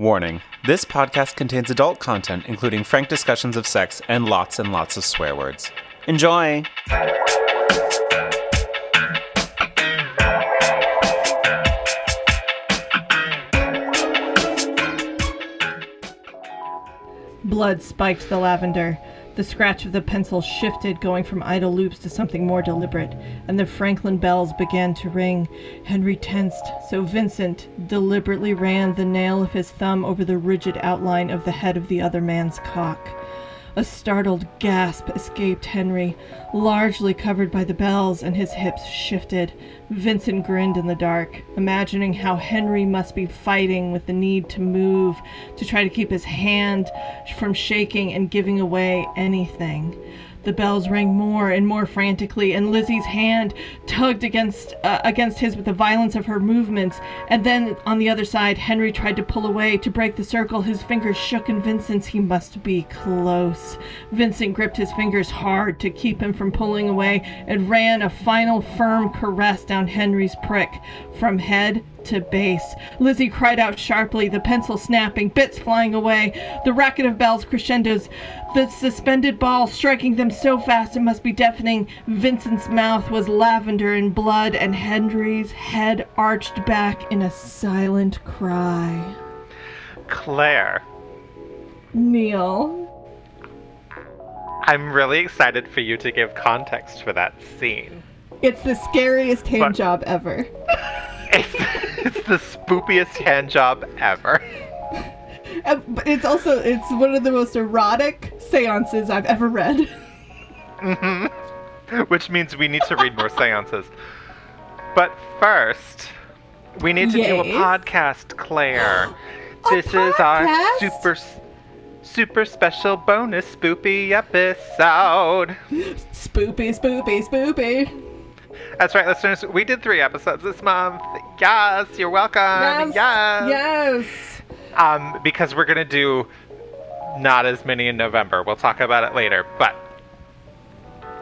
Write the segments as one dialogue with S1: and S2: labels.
S1: Warning this podcast contains adult content, including frank discussions of sex and lots and lots of swear words. Enjoy!
S2: Blood spiked the lavender. The scratch of the pencil shifted, going from idle loops to something more deliberate, and the Franklin bells began to ring. Henry tensed, so Vincent deliberately ran the nail of his thumb over the rigid outline of the head of the other man's cock. A startled gasp escaped Henry, largely covered by the bells, and his hips shifted. Vincent grinned in the dark, imagining how Henry must be fighting with the need to move, to try to keep his hand from shaking and giving away anything. The bells rang more and more frantically, and Lizzie's hand tugged against uh, against his with the violence of her movements. And then on the other side, Henry tried to pull away to break the circle. His fingers shook in Vincent's. He must be close. Vincent gripped his fingers hard to keep him from pulling away and ran a final firm caress down Henry's prick from head to base. Lizzie cried out sharply, the pencil snapping, bits flying away, the racket of bells crescendos, the suspended ball striking them so fast it must be deafening. Vincent's mouth was lavender and blood, and Henry's head arched back in a silent cry.
S3: Claire,
S2: Neil.
S3: I'm really excited for you to give context for that scene.
S2: It's the scariest hand
S3: But-
S2: job ever.
S3: It's, it's the spoopiest hand job ever.
S2: Uh, but It's also it's one of the most erotic seances I've ever read.
S3: Which means we need to read more seances. But first, we need to do a podcast, Claire.
S2: A
S3: this is our super super special bonus spoopy episode.
S2: Spoopy, spoopy, spoopy.
S3: That's right, listeners. We did three episodes this month. Yes, you're welcome. Yes.
S2: Yes.
S3: Um, because we're gonna do not as many in November. We'll talk about it later. But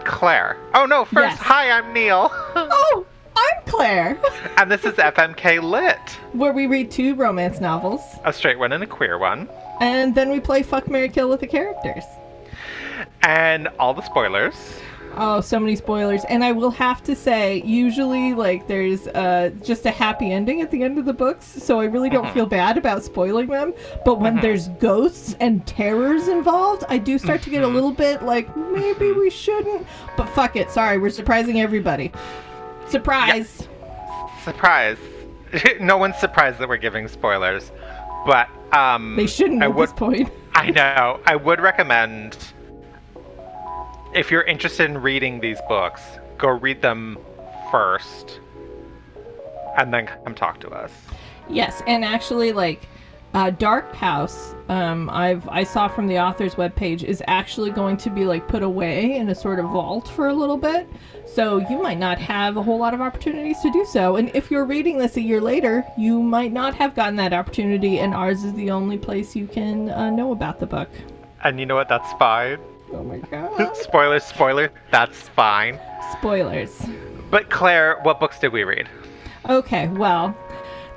S3: Claire. Oh no! First,
S2: Yes.
S3: hi, I'm Neil,
S2: Oh, I'm Claire.
S3: and this is FMK Lit,
S2: Where we read two romance novels
S3: a straight one and a queer one,
S2: and then we play Fuck Mary Kill with the characters.
S3: and all the spoilers.
S2: Oh, so many spoilers. And I will have to say, usually, like, there's uh, just a happy ending at the end of the books, so I really don't feel bad about spoiling them. But when there's ghosts and terrors involved, I do start to get a little bit like, maybe we shouldn't. But fuck it. Sorry, we're surprising everybody. Surprise.
S3: Surprise! no one's surprised that we're giving spoilers, but um,
S2: They shouldn't
S3: I
S2: at
S3: would.
S2: this point.
S3: I know. I would recommend if you're interested in reading these books, go read them first, and then come talk to us.
S2: Yes, and actually, like uh, Dark House, um, I've I saw from the author's webpage is actually going to be like put away in a sort of vault for a little bit. So you might not have a whole lot of opportunities to do so. And if you're reading this a year later, you might not have gotten that opportunity, and ours is the only place you can uh, know about the book.
S3: And you know what? That's fine.
S2: Oh my god!
S3: spoiler, spoiler. That's fine.
S2: Spoilers.
S3: But Claire, what books did we read?
S2: Okay, well,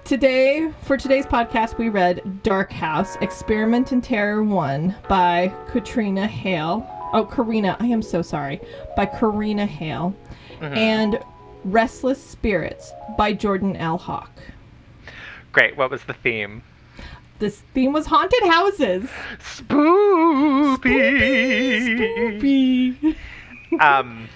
S2: today, for today's podcast, we read Dark House Experiment in Terror 1 by Katrina Hale. Oh, Karina, I am so sorry. By Karina Hale. Mm-hmm. And Restless Spirits by Jordan L. Hawk.
S3: Great. What was the theme?
S2: This theme was haunted houses.
S3: Spoopy.
S2: Spoopy.
S3: Um,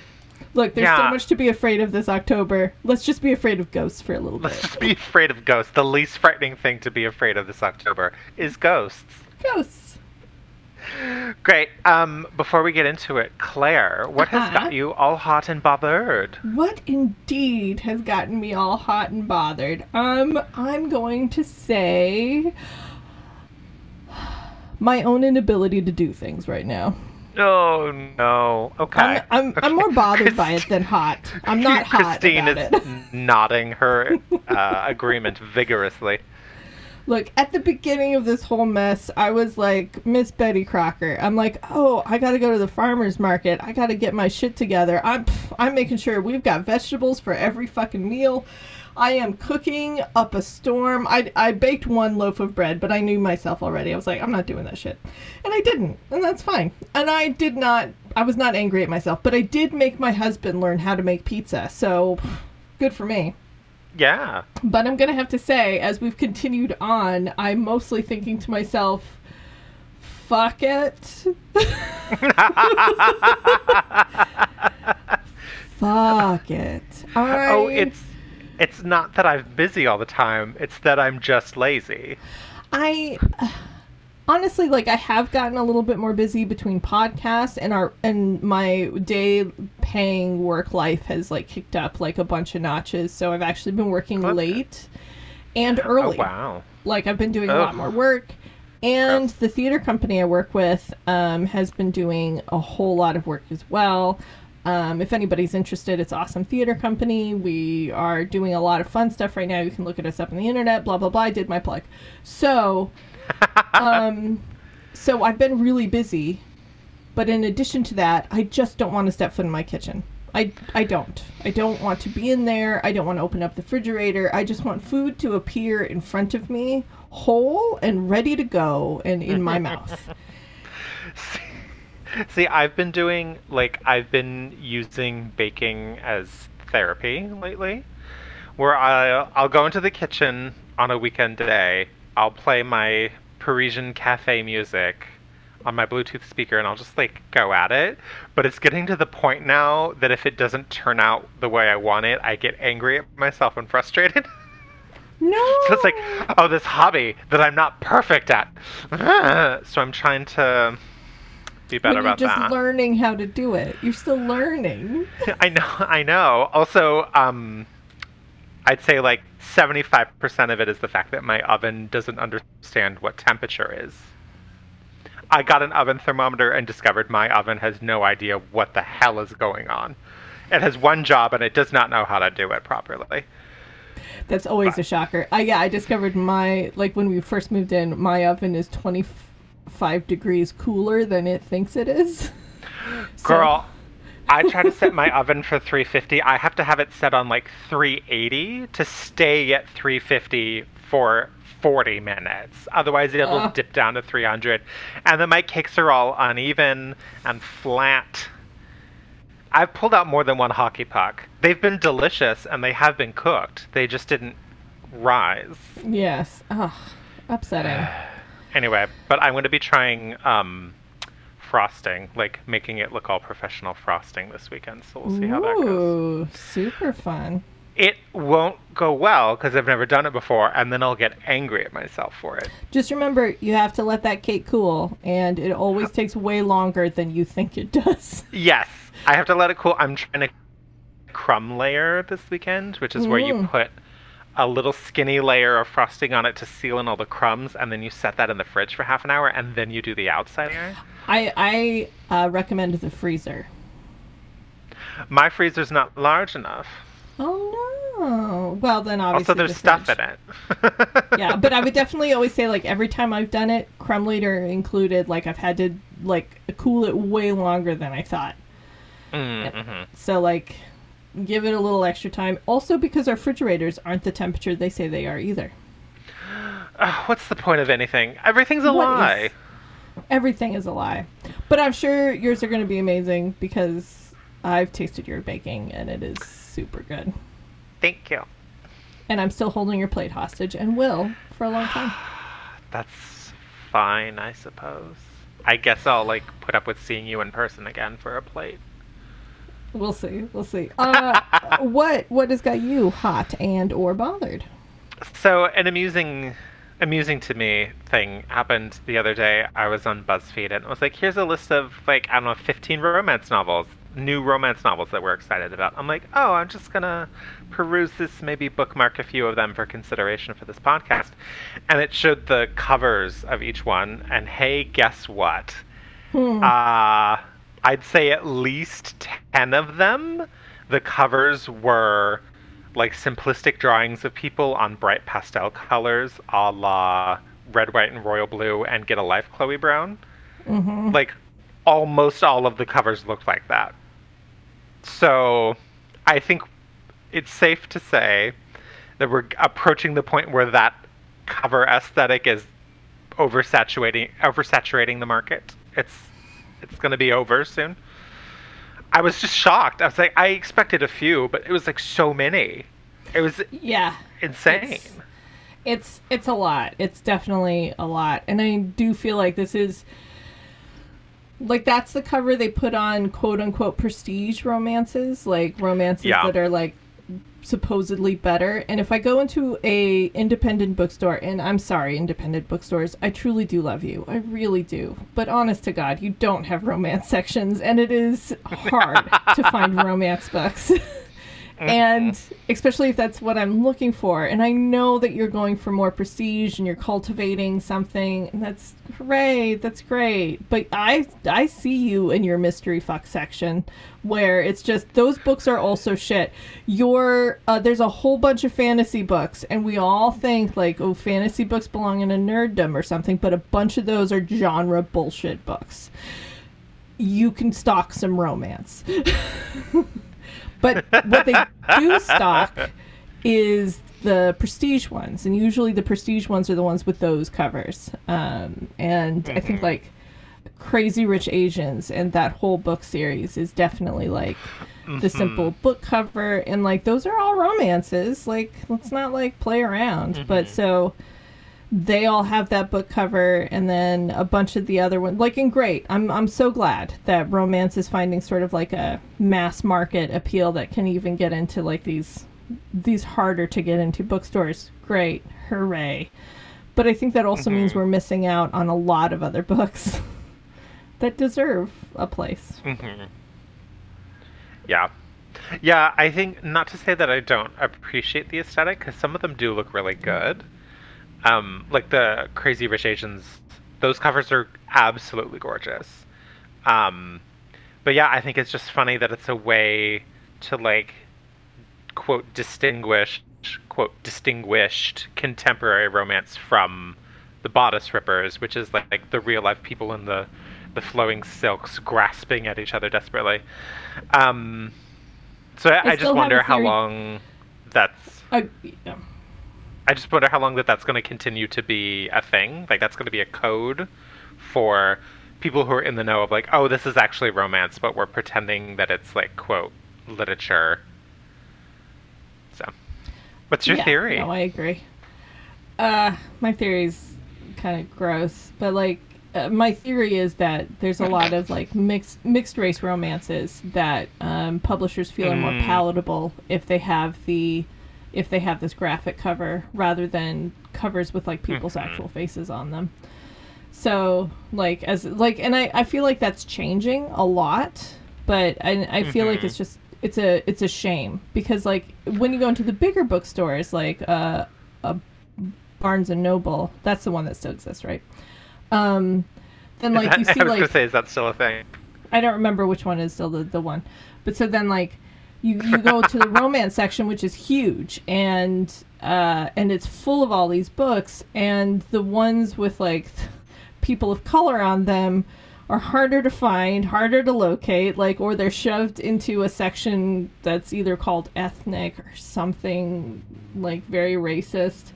S2: Look, there's so much to be afraid of this October. Let's just be afraid of ghosts for a little bit.
S3: let's just be afraid of ghosts. The least frightening thing to be afraid of this October is ghosts.
S2: Ghosts.
S3: Great. Um, before we get into it, Claire, what has
S2: Uh-huh.
S3: got you all hot and bothered?
S2: What indeed has gotten me all hot and bothered? Um, I'm going to say my own inability to do things right now.
S3: Oh no. Okay.
S2: I'm, I'm, I'm more bothered by it than hot. I'm not hot
S3: Christine is nodding her uh, agreement vigorously.
S2: Look, at the beginning of this whole mess, I was like Miss Betty Crocker. I'm like, oh, I gotta go to the farmer's market. I gotta get my shit together. I'm, pff, I'm making sure we've got vegetables for every fucking meal. I am cooking up a storm. I, I baked one loaf of bread, but I knew myself already. I was like, I'm not doing that shit. And I didn't. And that's fine. And I did not, I was not angry at myself, but I did make my husband learn how to make pizza. So good for me.
S3: Yeah.
S2: But I'm going to have to say, as we've continued on, I'm mostly thinking to myself, fuck it. fuck it. I,
S3: Oh, it's it's not that I'm busy all the time. It's that I'm just lazy.
S2: I honestly like I have gotten a little bit more busy between podcasts and our and my day paying work life has like kicked up like a bunch of notches. So I've actually been working late and
S3: Oh
S2: early.
S3: wow.
S2: Like I've been doing a lot more work. And the theater company I work with um, has been doing a whole lot of work as well. Um, if anybody's interested, it's Awesome Theater Company. We are doing a lot of fun stuff right now. You can look at us up on the internet. Blah blah blah. I did my plug. So, um, so I've been really busy, but in addition to that, I just don't want to step foot in my kitchen. I, I don't. I don't want to be in there. I don't want to open up the refrigerator. I just want food to appear in front of me, whole and ready to go, and in my mouth.
S3: See, I've been doing like I've been using baking as therapy lately, where I I'll go into the kitchen on a weekend day. I'll play my Parisian cafe music on my Bluetooth speaker, and I'll just like go at it. But it's getting to the point now that if it doesn't turn out the way I want it, I get angry at myself and frustrated.
S2: No.
S3: So it's like, oh, this hobby that I'm not perfect at. So I'm trying to be better about
S2: just
S3: that.
S2: learning how to do it. You're still learning.
S3: I know, I know. Also, um, I'd say like 75% of it is the fact that my oven doesn't understand what temperature is. I got an oven thermometer and discovered my oven has no idea what the hell is going on. It has one job and it does not know how to do it properly.
S2: That's always a shocker. I yeah, I discovered my like when we first moved in, my oven is 25 degrees cooler than it thinks it is. So-
S3: Girl, I try to set my oven for 350. I have to have it set on like 380 to stay at 350 for 40 minutes. Otherwise, it'll
S2: Ugh.
S3: dip down to 300. And then my cakes are all uneven and flat. I've pulled out more than one hockey puck. They've been delicious and they have been cooked. They just didn't rise.
S2: Yes. Ugh. Upsetting.
S3: Anyway, but I'm going to be trying um, frosting, like making it look all professional frosting this weekend. So we'll see how that goes.
S2: Ooh, super fun.
S3: It won't go well because I've never done it before, and then I'll get angry at myself for it.
S2: Just remember, you have to let that cake cool, and it always takes way longer than you think it does.
S3: Yes, I have to let it cool. I'm trying to crumb layer this weekend, which is where you
S2: Mm.
S3: put a little skinny layer of frosting on it to seal in all the crumbs, and then you set that in the fridge for half an hour, and then you do the outside layer.
S2: I I uh, recommend the freezer.
S3: My freezer's not large enough.
S2: Oh no. Well, then obviously
S3: Also, there's
S2: the
S3: stuff in it.
S2: yeah, but I would definitely always say like every time I've done it, crumb later included, like I've had to like cool it way longer than I thought.
S3: Mm-hmm.
S2: So like give it a little extra time. Also because our refrigerators aren't the temperature they say they are either.
S3: Uh, what's the point of anything? Everything's a
S2: What
S3: lie.
S2: is- Everything is a lie. But I'm sure yours are going to be amazing because I've tasted your baking and it is super good.
S3: Thank you.
S2: And I'm still holding your plate hostage and will for a long time.
S3: That's fine, I suppose. I guess I'll like put up with seeing you in person again for a plate.
S2: We'll see. We'll see. Uh, what what has got you hot and or bothered?
S3: So an amusing amusing to me thing happened the other day. I was on BuzzFeed and it was like, here's a list of like, I don't know, fifteen romance novels. New romance novels that we're excited about. I'm like, oh, I'm just gonna peruse this, maybe bookmark a few of them for consideration for this podcast. And it showed the covers of each one, and hey, guess what?
S2: Hmm.
S3: Uh, I'd say at least 10 of them, the covers were like simplistic drawings of people on bright pastel colors, a la red, white, and royal blue, and Get a Life, Chloe Brown.
S2: Mhm.
S3: Like, almost all of the covers looked like that. So, I think it's safe to say that we're approaching the point where that cover aesthetic is oversaturating oversaturating the market. It's it's going to be over soon. I was just shocked. I was like, I expected a few, but it was like so many. It was
S2: Yeah.
S3: insane.
S2: It's, it's it's a lot. It's definitely a lot. And I do feel like this is like that's the cover they put on quote unquote prestige romances, like romances
S3: Yeah.
S2: that are like supposedly better. And if I go into a independent bookstore, and I'm sorry, independent bookstores, I truly do love you. I really do. But honest to God, you don't have romance sections, and it is hard to find romance books. and especially if that's what I'm looking for. And I know that you're going for more prestige and you're cultivating something, and that's great. That's great. But I I see you in your mystery fuck section where it's just those books are also shit. Your uh, there's a whole bunch of fantasy books, and we all think like oh fantasy books belong in a nerddom or something, but a bunch of those are genre bullshit books. You can stock some romance. But what they do stock is the prestige ones, and usually the prestige ones are the ones with those covers. Um, and I think mm-hmm. like Crazy Rich Asians and that whole book series is definitely like the mm-hmm. simple book cover, and like those are all romances. Like let's not like play around. But mm-hmm. so they all have that book cover and then a bunch of the other ones. Like and great. I'm i'm so glad that romance is finding sort of like a mass market appeal that can even get into like these these harder to get into bookstores. Great. Hooray. But i think that also means mm-hmm. we're missing out on a lot of other books that deserve a place. Mm-hmm.
S3: Yeah. Yeah, I think not to say that I don't appreciate the aesthetic because some of them do look really mm-hmm. good. Um, like the Crazy Rich Asians, those covers are absolutely gorgeous. Um, but yeah, I think it's just funny that it's a way to like quote distinguish quote distinguished contemporary romance from the bodice rippers, which is like, like the real life people in the the flowing silks grasping at each other desperately. Um, so I, I,
S2: still
S3: just wonder how long that's.
S2: uh, yeah.
S3: I just wonder how long that that's going to continue to be a thing. Like that's going to be a code for people who are in the know of like, oh, this is actually romance, but we're pretending that it's like quote literature. So, what's your
S2: Yeah,
S3: theory?
S2: No, I agree. Uh, my theory's kind of gross, but like uh, my theory is that there's a lot of like mixed mixed race romances that um, publishers feel are more
S3: Mm.
S2: palatable if they have the if they have this graphic cover rather than covers with like people's
S3: Mhm.
S2: actual faces on them. So like as like and I, I feel like that's changing a lot, but I I feel like
S3: Mhm.
S2: it's just it's a it's a shame because like when you go into the bigger bookstores like uh a Barnes and Noble, that's the one that still exists, right? Um then like
S3: that-
S2: you see
S3: I was
S2: like
S3: gonna say, is that still a thing?
S2: I don't remember which one is still the, the one. But so then like you, you go to the romance section which is huge and uh and it's full of all these books and the ones with like people of color on them are harder to find, harder to locate, like or they're shoved into a section that's either called ethnic or something like very racist.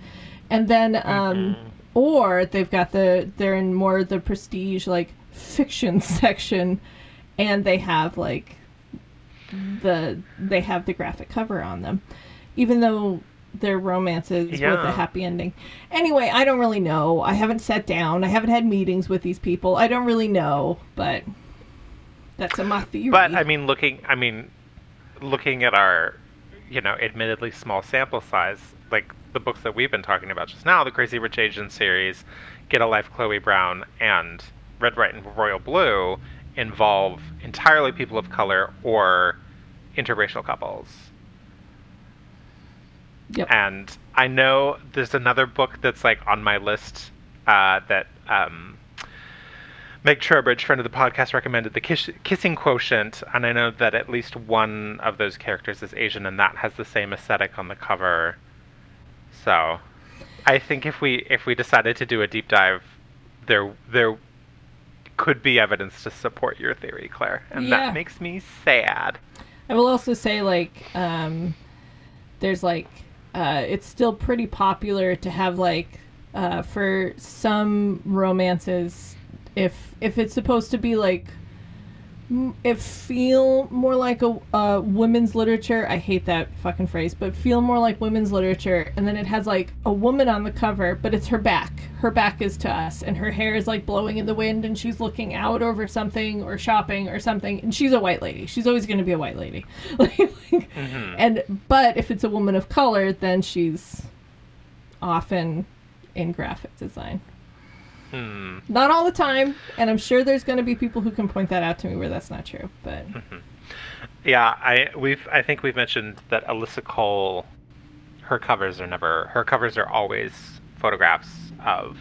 S2: And then um or they've got the they're in more the prestige like fiction section and they have like the they have the graphic cover on them. Even though they're romances with a happy ending. Anyway i don't really know. I haven't sat down. I haven't had meetings with these people. I don't really know but that's a my theory.
S3: But I mean, looking, I mean, looking at our, you know, admittedly small sample size, like the books that we've been talking about just now, the Crazy Rich Asians series, Get a Life, Chloe Brown, and Red, White, and Royal Blue, involve entirely people of color or interracial couples.
S2: yep
S3: And I know there's another book that's like on my list uh, that um, Meg Trowbridge, friend of the podcast, recommended, The Kiss- Kissing Quotient, and I know that at least one of those characters is Asian, and that has the same aesthetic on the cover. So, I think if we if we decided to do a deep dive, there there could be evidence to support your theory, Claire, and
S2: Yeah.
S3: that makes me sad.
S2: I will also say like um there's like uh, it's still pretty popular to have like uh, for some romances, if if it's supposed to be like it feel more like a uh, women's literature. I hate that fucking phrase, but feel more like women's literature. And then it has like a woman on the cover, but it's her back. Her back is to us, and her hair is like blowing in the wind, and she's looking out over something or shopping or something. And she's a white lady. She's always going to be a white lady. like, And but if it's a woman of color, then she's often in graphic design.
S3: Hmm.
S2: Not all the time, and I'm sure there's going to be people who can point that out to me where that's not true. But
S3: Yeah, I we've I think we've mentioned that Alyssa Cole, her covers are never her covers are always photographs of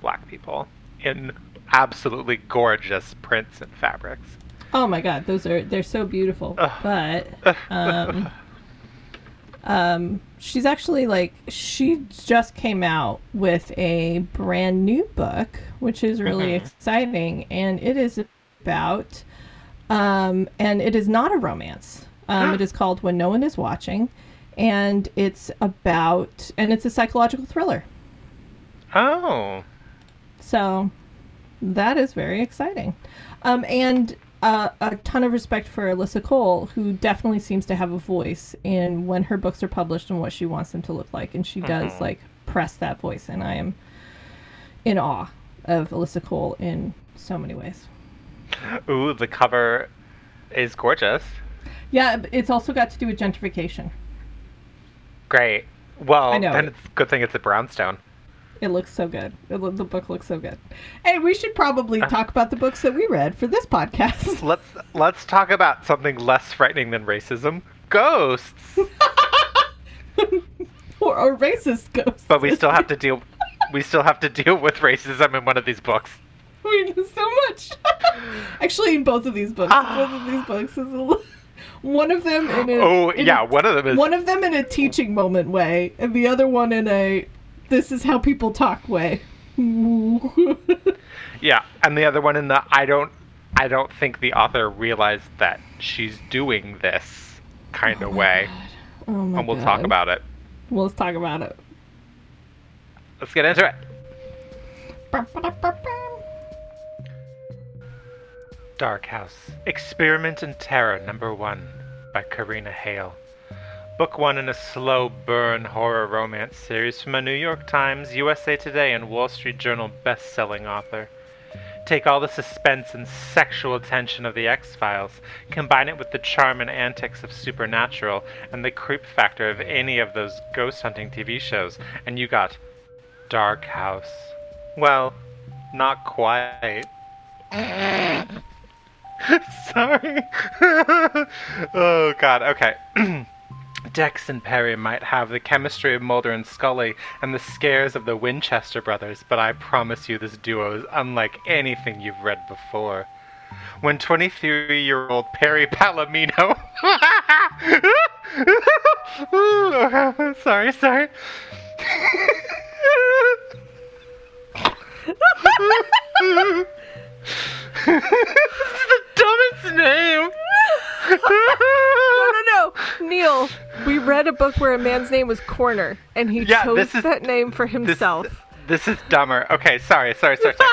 S3: black people in absolutely gorgeous prints and fabrics.
S2: oh my god, those are they're so beautiful. But um, um, she's actually like she just came out with a brand new book, which is really exciting, and it is about um, and it is not a romance. Um, it is called When No One Is Watching, and it's about and it's a psychological thriller.
S3: Oh,
S2: So that is very exciting. Um, and uh, a ton of respect for Alyssa Cole, who definitely seems to have a voice in when her books are published and what she wants them to look like. And she does like press that voice. And I am in awe of Alyssa Cole in so many ways.
S3: ooh, the cover is gorgeous.
S2: Yeah, it's also got to do with gentrification.
S3: Great. Well, then it's a good thing it's a brownstone.
S2: It looks so good. It, lo- the book looks so good. And we should probably uh. talk about the books that we read for this podcast.
S3: Let's let's talk about something less frightening than racism. Ghosts.
S2: or, or racist ghosts.
S3: But we still have to deal we still have to deal with racism in one of these books.
S2: We do so much. Actually, in both of these books, ah. both of these books is a one of them in a
S3: Oh,
S2: in
S3: yeah,
S2: a-
S3: one of them is
S2: one of them in a teaching moment way, and the other one in a this is how people talk way.
S3: Yeah, and the other one in the I don't I don't think the author realized that she's doing this kind of oh way.
S2: oh my
S3: And we'll talk about it.
S2: Well, let's talk about it.
S3: Let's get into it. Dark House Experiment in Terror Number 1 by Karina Hale. Book 1 in a slow burn horror romance series from a New York Times, USA Today, and Wall Street Journal best selling author. Take all the suspense and sexual tension of the X Files, combine it with the charm and antics of Supernatural, and the creep factor of any of those ghost hunting TV shows, and you got Dark House. Well, not quite. Sorry. oh god, okay. And Perry might have the chemistry of Mulder and Scully and the scares of the Winchester brothers, but I promise you this duo is unlike anything you've read before. When 23 year old Perry Palomino. sorry, sorry. the dumbest name.
S4: No, no, no. Neil, we read a book where a man's name was Corner, and he
S3: Yeah,
S4: chose
S3: is-
S4: that name for
S3: This,
S4: himself.
S3: this is dumber. Okay, sorry, sorry, sorry, sorry.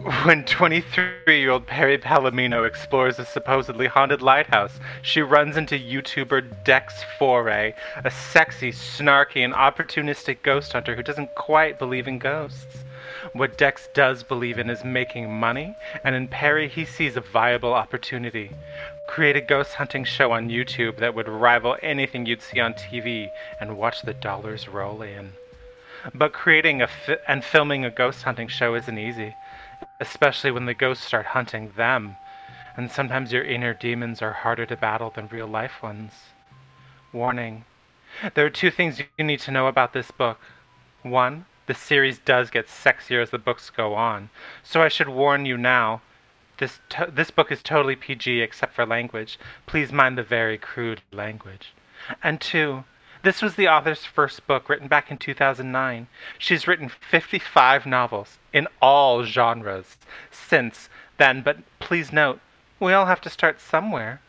S3: when 23-year-old Perry Palomino explores a supposedly haunted lighthouse, she runs into YouTuber Dex Foray, a sexy, snarky, and opportunistic ghost hunter who doesn't quite believe in ghosts. What Dex does believe in is making money, and in Perry he sees a viable opportunity. Create a ghost hunting show on YouTube that would rival anything you'd see on TV and watch the dollars roll in. But creating a fi- and filming a ghost hunting show isn't easy, especially when the ghosts start hunting them. And sometimes your inner demons are harder to battle than real life ones. Warning there are two things you need to know about this book. One, the series does get sexier as the books go on, so I should warn you now. This, to- this book is totally PG except for language. Please mind the very crude language. And two, this was the author's first book written back in 2009. She's written 55 novels in all genres since then, but please note, we all have to start somewhere.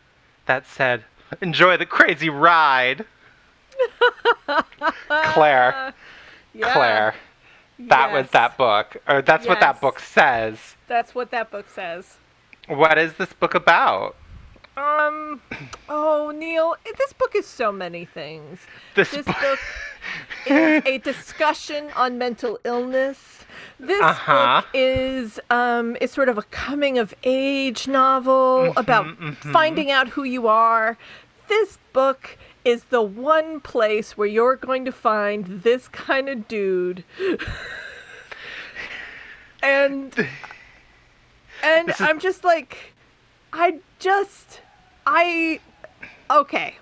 S3: That said, enjoy the crazy ride! Claire,
S2: Yeah,
S3: Claire. That was that book, or that's what that book says.
S2: That's what that book says.
S3: What is this book about?
S2: Um. Oh, Neil, this book is so many things.
S3: This,
S2: This
S3: book.
S2: book is a discussion on mental illness. This
S3: Uh-huh.
S2: book is um is sort of a coming of age novel about finding out who you are. This book is the one place where you're going to find this kind of dude. and and
S3: is-
S2: I'm just like I just I okay.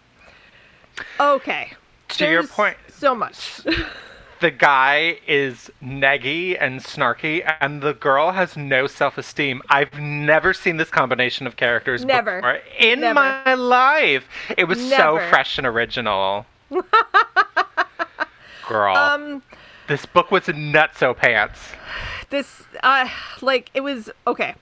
S2: Okay.
S3: To your point,
S2: So much.
S3: the guy is neggy and snarky, and the girl has no self-esteem. I've never seen this combination of characters
S2: Never.
S3: before in
S2: Never.
S3: my life. It was so fresh and original. Girl,
S2: um
S3: this book was nutso pants.
S2: this uh like it was okay.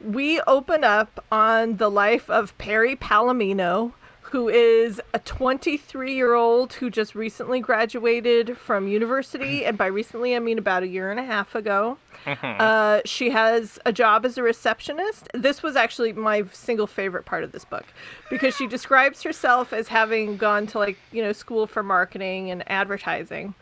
S2: We open up on the life of Perry Palomino, who is a 23 year old who just recently graduated from university. And by recently, I mean about a year and a half ago. Uh, she has a job as a receptionist. This was actually my single favorite part of this book because she describes herself as having gone to, like, you know, school for marketing and advertising.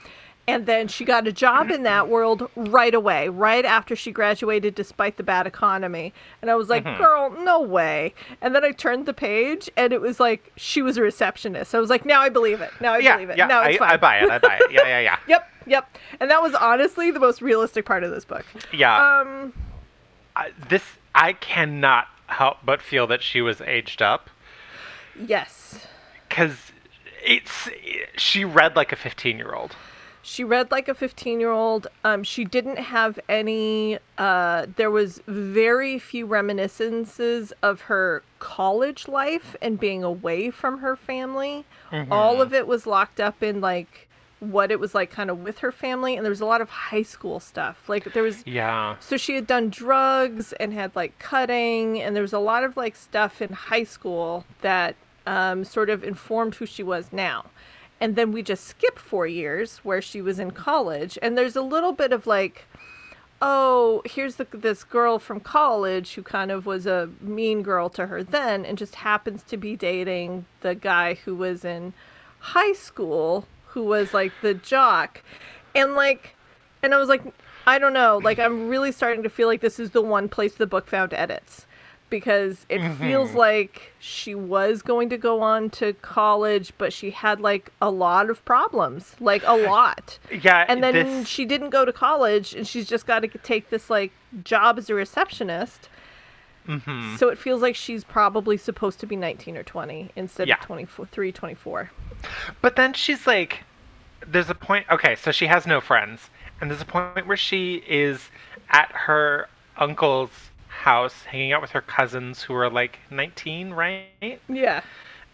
S2: And then she got a job in that world right away, right after she graduated, despite the bad economy. And I was like, girl, no way. And then I turned the page and it was like she was a receptionist. I was like, now I believe it. Now I
S3: yeah,
S2: believe it.
S3: yeah,
S2: now it's
S3: I,
S2: fine.
S3: I buy it. I buy it. Yeah, yeah, yeah.
S2: Yep, yep. And that was honestly the most realistic part of this book.
S3: Yeah.
S2: Um,
S3: I, this I cannot help but feel that she was aged up
S2: yes.
S3: because it's she read like a 15 year old.
S2: She read like a 15 year old. Um, she didn't have any, uh, there was very few reminiscences of her college life and being away from her family. All of it was locked up in like what it was like kind of with her family. And there was a lot of high school stuff. Like there was,
S3: Yeah.
S2: so she had done drugs and had like cutting, and there was a lot of like stuff in high school that um, sort of informed who she was now. And then we just skip four years where she was in college, and there's a little bit of like, oh, here's the, this girl from college who kind of was a mean girl to her then, and just happens to be dating the guy who was in high school, who was like the jock, and like and I was like, I don't know. Like, I'm really starting to feel like this is the one place the book found edits because it feels like she was going to go on to college, but she had like a lot of problems, like a lot.
S3: Yeah.
S2: And then
S3: this,
S2: she didn't go to college and she's just got to take this like job as a receptionist.
S3: Mhm.
S2: So it feels like she's probably supposed to be 19 or 20 instead
S3: Yeah.
S2: of 23, 24.
S3: But then she's like, there's a point. Okay, so she has no friends, and there's a point where she is at her uncle's house, hanging out with her cousins who are like 19, right?
S2: Yeah.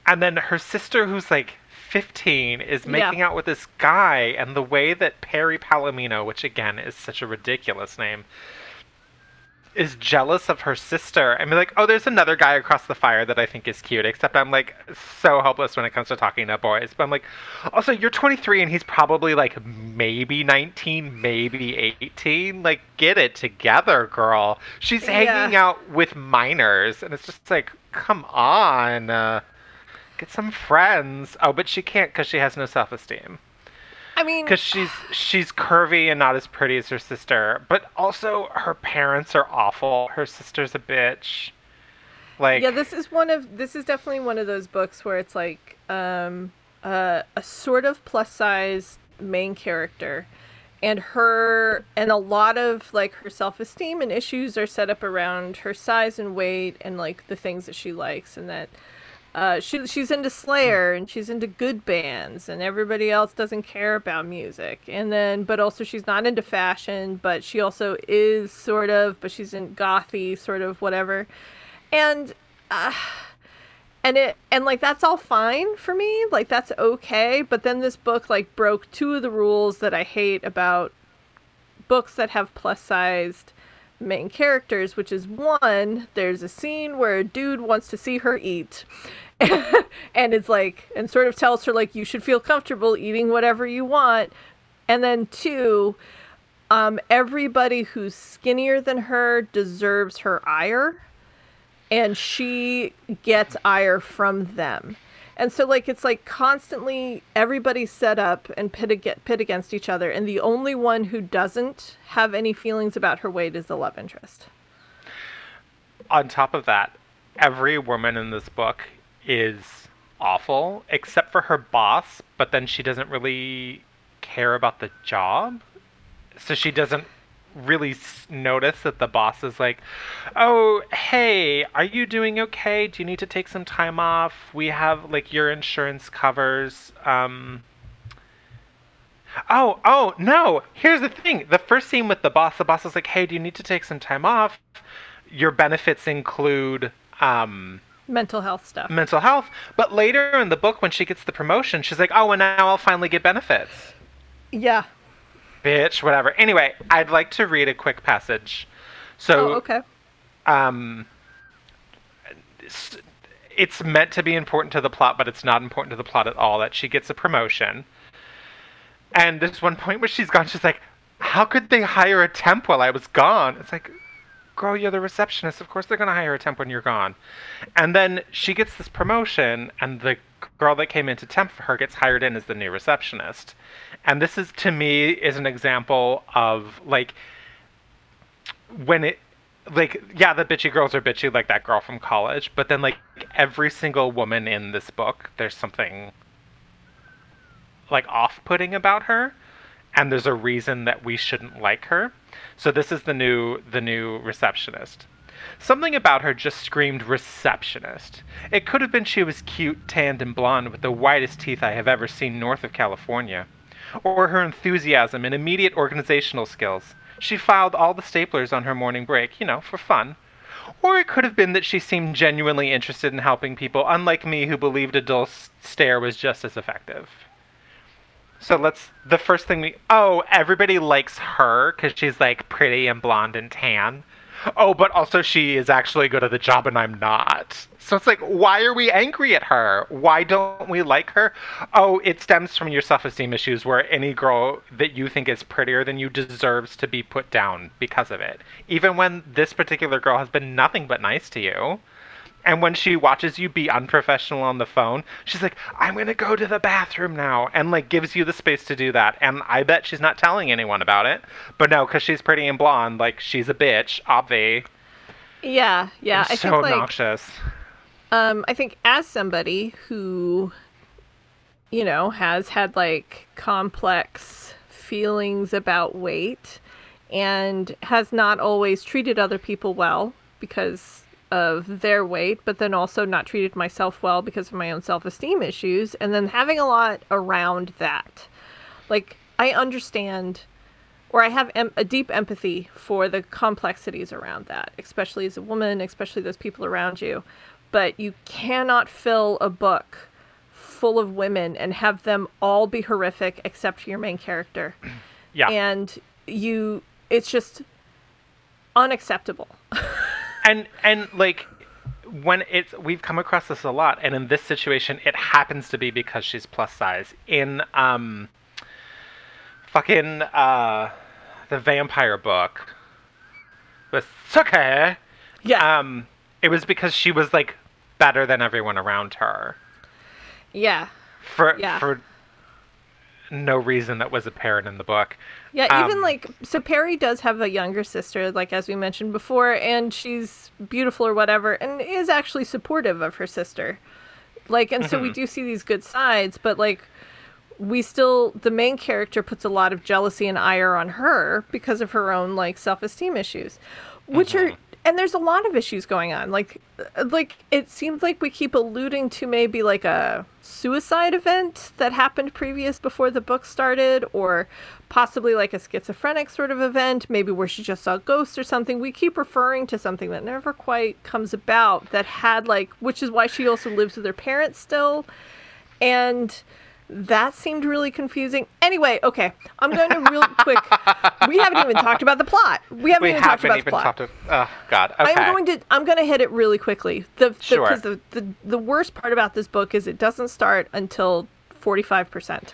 S3: And then her sister, who's like 15, is
S2: Yeah.
S3: making out with this guy, and the way that Perry Palomino, which again is such a ridiculous name, is jealous of her sister and be like, oh, there's another guy across the fire that I think is cute, except I'm like so helpless when it comes to talking to boys. But I'm like, also, you're 23 and he's probably like maybe 19, maybe 18. Like, get it together, girl. She's hanging out with minors, and it's just like, come on. Uh, get some friends. Oh, but she can't because she has no self esteem
S2: I mean,
S3: because she's she's curvy and not as pretty as her sister but also her parents are awful. Her sister's a bitch. Like
S2: yeah this is one of this is definitely one of those books where it's like um uh, a sort of plus size main character. And her and a lot of like her self-esteem and issues are set up around her size and weight and like the things that she likes and that uh, she, she's into Slayer and she's into good bands and everybody else doesn't care about music. And then but also she's not into fashion but she also is sort of but she's in gothy sort of whatever. And uh, and it and like that's all fine for me like that's okay. But then this book like broke two of the rules that i hate about books that have plus sized main characters which is one there's a scene where a dude wants to see her eat and it's like and sort of tells her like you should feel comfortable eating whatever you want. And then two um, everybody who's skinnier than her deserves her ire and she gets ire from them. And so like it's like constantly everybody's set up and pit, ag- pit against each other and the only one who doesn't have any feelings about her weight is the love interest.
S3: On top of that, every woman in this book is awful except for her boss, but then she doesn't really care about the job. So she doesn't really notice that the boss is like, "Oh, hey, are you doing okay? Do you need to take some time off? We have like your insurance covers um Oh, oh, no. Here's the thing. The first scene with the boss, the boss is like, "Hey, do you need to take some time off? Your benefits include um
S2: mental health stuff
S3: mental health." But later in the book when she gets the promotion, she's like, "Oh, and now I'll finally get benefits."
S2: yeah
S3: Bitch, whatever. Anyway, I'd like to read a quick passage. So,
S2: oh okay
S3: um it's meant to be important to the plot, but it's not important to the plot at all that she gets a promotion. And there's one point where she's gone, she's like, How could they hire a temp while I was gone? It's like, Girl, you're the receptionist. Of course they're going to hire a temp when you're gone. And then she gets this promotion, and the girl that came in to temp for her gets hired in as the new receptionist. And this is, to me, is an example of like when it like yeah the bitchy girls are bitchy like that girl from college but then like every single woman in this book there's something like off-putting about her and there's a reason that we shouldn't like her so this is the new the new receptionist something about her just screamed receptionist it could have been she was cute tanned and blonde with the whitest teeth i have ever seen north of california or her enthusiasm and immediate organizational skills. She filed all the staplers on her morning break, you know, for fun. Or it could have been that she seemed genuinely interested in helping people, unlike me who believed a dull stare was just as effective. So let's. The first thing we. Oh, everybody likes her because she's like pretty and blonde and tan. Oh, but also she is actually good at the job and I'm not. So it's like, why are we angry at her? Why don't we like her? Oh, it stems from your self esteem issues where any girl that you think is prettier than you deserves to be put down because of it. Even when this particular girl has been nothing but nice to you. And when she watches you be unprofessional on the phone, she's like, I'm going to go to the bathroom now. And like gives you the space to do that. And I bet she's not telling anyone about it. But no, because she's pretty and blonde, like she's a bitch, obvi.
S2: yeah yeah i
S3: so
S2: think like
S3: obnoxious.
S2: Um, I think as somebody who, you know, has had like complex feelings about weight and has not always treated other people well because of their weight, but then also not treated myself well because of my own self esteem issues, and then having a lot around that. Like, I understand or I have em- a deep empathy for the complexities around that, especially as a woman, especially those people around you. But you cannot fill a book full of women and have them all be horrific except for your main character.
S3: Yeah.
S2: And you, it's just unacceptable.
S3: and and like when it's we've come across this a lot and in this situation it happens to be because she's plus size in um fucking uh the vampire book with Suke
S2: yeah.
S3: um it was because she was like better than everyone around her
S2: yeah.
S3: for
S2: Yeah.
S3: for no reason that was apparent in the book.
S2: Yeah, even
S3: Um,
S2: like so Perry does have a younger sister, like as we mentioned before, and she's beautiful or whatever, and is actually supportive of her sister. Like, and so we do see these good sides, but like we still the main character puts a lot of jealousy and ire on her because of her own like self-esteem issues, which are and there's a lot of issues going on. Like, uh, like it seems like we keep alluding to maybe like a suicide event that happened previous before the book started, or possibly like a schizophrenic sort of event, maybe where she just saw ghosts or something. We keep referring to something that never quite comes about that had like, which is why she also lives with her parents still, and That seemed really confusing. Anyway, okay, I'm going to real quick. We haven't even talked about the plot. We haven't
S3: We
S2: even talked
S3: haven't
S2: about
S3: even
S2: the plot.
S3: talked. Of, oh God. Okay.
S2: I'm going to I'm going to hit it really quickly. The the,
S3: Sure.
S2: the, the the worst part about this book is it doesn't start until 45%.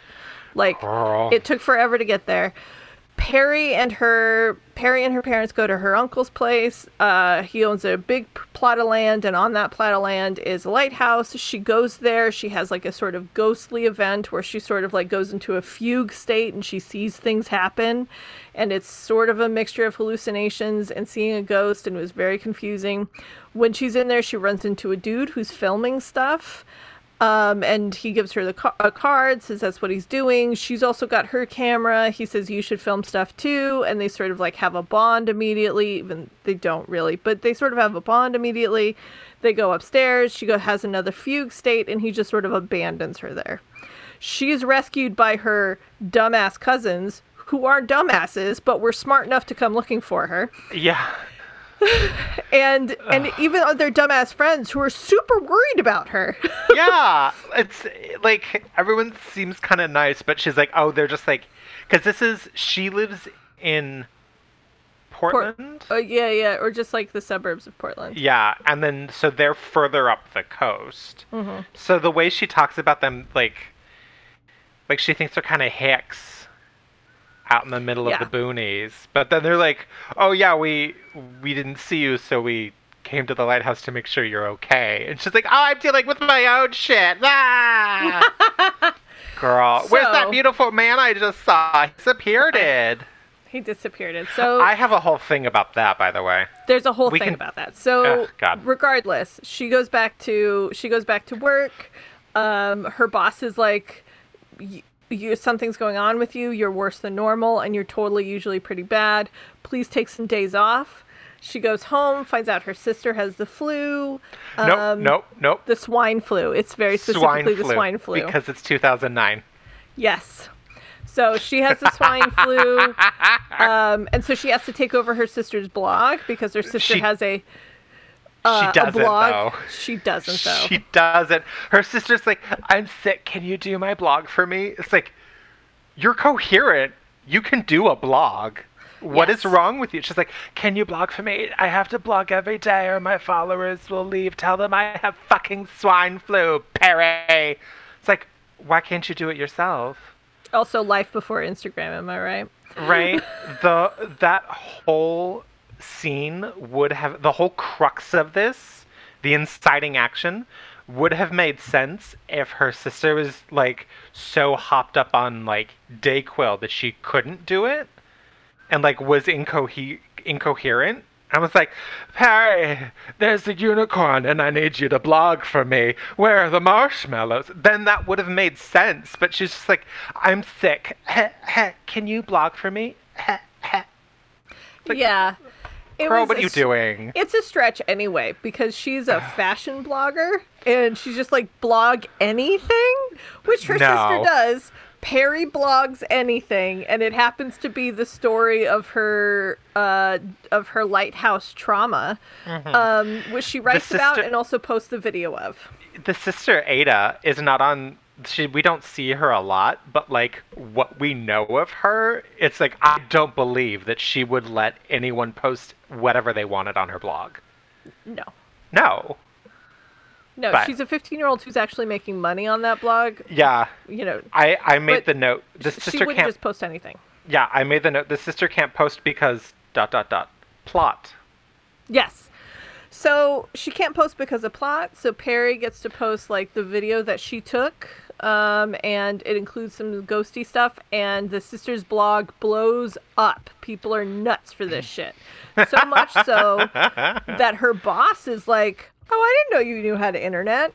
S2: Like
S3: Girl.
S2: it took forever to get there. Perry and her Perry and her parents go to her uncle's place. Uh, he owns a big plot of land, and on that plot of land is a lighthouse. She goes there. She has like a sort of ghostly event where she sort of like goes into a fugue state and she sees things happen, and it's sort of a mixture of hallucinations and seeing a ghost, and it was very confusing. When she's in there, she runs into a dude who's filming stuff. Um, and he gives her the ca- a card, says that's what he's doing. She's also got her camera. He says you should film stuff too, and they sort of like have a bond immediately. Even they don't really, but they sort of have a bond immediately. They go upstairs. She go has another fugue state, and he just sort of abandons her there. She is rescued by her dumbass cousins, who are dumbasses, but were smart enough to come looking for her
S3: yeah.
S2: and and even their dumbass friends who are super worried about her.
S3: yeah, it's like everyone seems kind of nice, but she's like, oh, they're just like, because this is she lives in Portland.
S2: uh, yeah, yeah, or just like the suburbs of Portland.
S3: yeah, and then so they're further up the coast.
S2: Mm-hmm.
S3: So the way she talks about them, like, like she thinks they're kind of hicks out in the middle
S2: Yeah.
S3: of the boonies, but then they're like, oh yeah, we we didn't see you, so we came to the lighthouse to make sure you're okay. And she's like, oh, I'm dealing with my own shit. Ah! Girl, where's that beautiful man I just saw? He disappeared.
S2: He disappeared. So
S3: I have a whole thing about that, by the way.
S2: there's a whole
S3: we
S2: thing
S3: can-
S2: about that. So
S3: Ugh,
S2: regardless, she goes back to she goes back to work. Um, her boss is like, "Y- you something's going on with you. You're worse than normal, and you're totally usually pretty bad. Please take some days off. She goes home, finds out her sister has the flu.
S3: Nope,
S2: um,
S3: nope, nope.
S2: The swine flu. It's very specifically the swine flu.
S3: Because it's 2009.
S2: Yes. So she has the swine flu, um, and so she has to take over her sister's blog because her sister
S3: She-
S2: has a uh,
S3: she doesn't,
S2: a blog.
S3: though.
S2: She doesn't though.
S3: She doesn't. Her sister's like, I'm sick. Can you do my blog for me? It's like, you're coherent. You can do a blog. What is
S2: Yes.
S3: wrong with you? She's like, Can you blog for me? I have to blog every day or my followers will leave. Tell them I have fucking swine flu, Perry. It's like, why can't you do it yourself?
S2: Also, life before Instagram. Am I right?
S3: right the that whole scene would have the whole crux of this the inciting action would have made sense if her sister was like so hopped up on like dayquil that she couldn't do it and like was incohe- incoherent I was like, Perry, there's a unicorn and I need you to blog for me. Where are the marshmallows? Then that would have made sense. But she's just like, I'm sick. Can you blog for me? Like,
S2: yeah. It
S3: what are you
S2: s-
S3: doing?
S2: It's a stretch anyway because she's a fashion blogger and she's just like blog anything, which her
S3: No.
S2: sister does. Perry blogs anything, and it happens to be the story of her uh, of her lighthouse trauma, um, which she writes about and also posts the video of.
S3: The sister Ada is not on. She, we don't see her a lot, but like what we know of her, it's like I don't believe that she would let anyone post whatever they wanted on her blog.
S2: No,
S3: No.
S2: no,
S3: But-
S2: she's a 15 year old who's actually making money on that blog.
S3: Yeah,
S2: You know,
S3: I I made the note. The
S2: she
S3: sister
S2: wouldn't
S3: can't.
S2: just post anything.
S3: Yeah, I made the note. The sister can't post because dot dot dot plot.
S2: Yes. So she can't post because of plot. So Perry gets to post like the video that she took, um, and it includes some ghosty stuff. And the sister's blog blows up. People are nuts for this shit. So much so that her boss is like, "Oh, I didn't know you knew how to internet.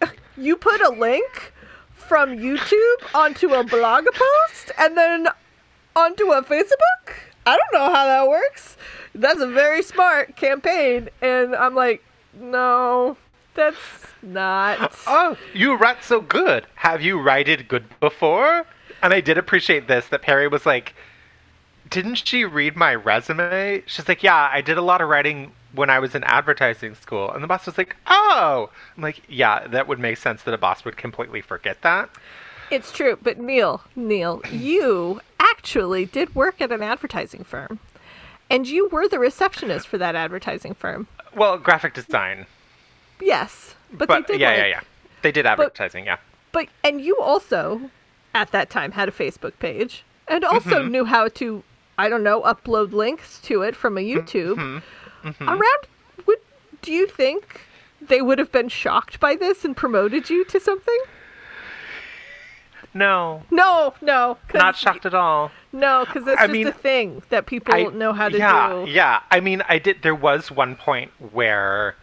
S2: you put a link from YouTube onto a blog post, and then onto a Facebook? I don't know how that works. That's a very smart campaign. And I'm like, no, that's not.
S3: Oh, you write so good. Have you writed good before? And I did appreciate this that Perry was like, didn't she read my resume? She's like, yeah, I did a lot of writing when I was in advertising school. And the boss was like, oh. I'm like, yeah, that would make sense that a boss would completely forget that.
S2: It's true, but Neil, Neil, you actually did work at an advertising firm. And you were the receptionist for that advertising firm.
S3: Well, graphic design.
S2: Yes. But,
S3: But,
S2: they did
S3: yeah,
S2: like,
S3: yeah, yeah. They did advertising, yeah.
S2: But and you also at that time had a Facebook page and also
S3: Mm-hmm.
S2: knew how to I don't know, upload links to it from a YouTube.
S3: Mm-hmm.
S2: Around would do you think they would have been shocked by this and promoted you to something?
S3: No,
S2: No, no.
S3: not shocked at all.
S2: No, because it's
S3: I
S2: just
S3: mean,
S2: a thing that people
S3: I
S2: know how to
S3: yeah,
S2: do.
S3: Yeah, I mean, I did. There was one point where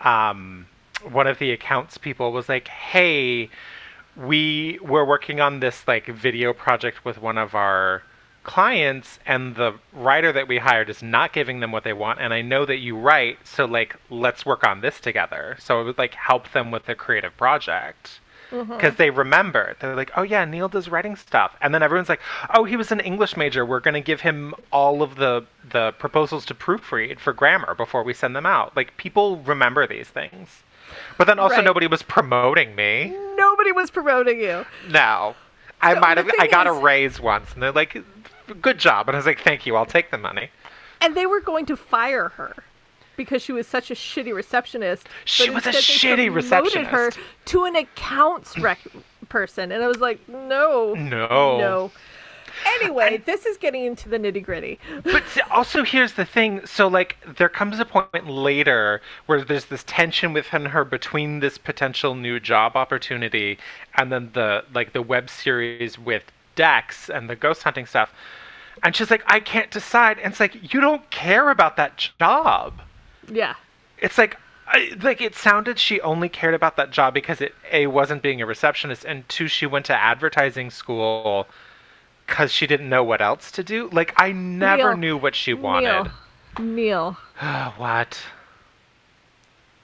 S3: um, one of the accounts people was like, "Hey, we were working on this like video project with one of our clients, and the writer that we hired is not giving them what they want. And I know that you write, so like, let's work on this together. So it would like help them with the creative project." Mm-hmm. because they remember. They're like, "Oh yeah, Neil does writing stuff," and then everyone's like, "Oh, he was an English major. We're gonna give him all of the the proposals to proofread for grammar before we send them out." Like people remember these things, but then also
S2: Right.
S3: nobody was promoting me.
S2: Nobody was promoting you.
S3: No, I might have. I got a raise once, and they're like, "Good job," and I was like, "Thank you. I'll take the money."
S2: And they were going to fire her because she was such a shitty receptionist.
S3: She was a shitty
S2: promoted her to an accounts rec- person, and I was like, no,
S3: No.
S2: no. Anyway, this is getting into the nitty gritty.
S3: But also, here's the thing. So, like, there comes a point later where there's this tension within her between this potential new job opportunity and then the like the web series with Dex and the ghost hunting stuff. And she's like, I can't decide. And it's like, you don't care about that job.
S2: Yeah,
S3: It's like, I, like it sounded she only cared about that job because it a wasn't being a receptionist and two she went to advertising school because she didn't know what else to do. Like I never
S2: Neil,
S3: knew what she wanted.
S2: Neil, Neil,
S3: what?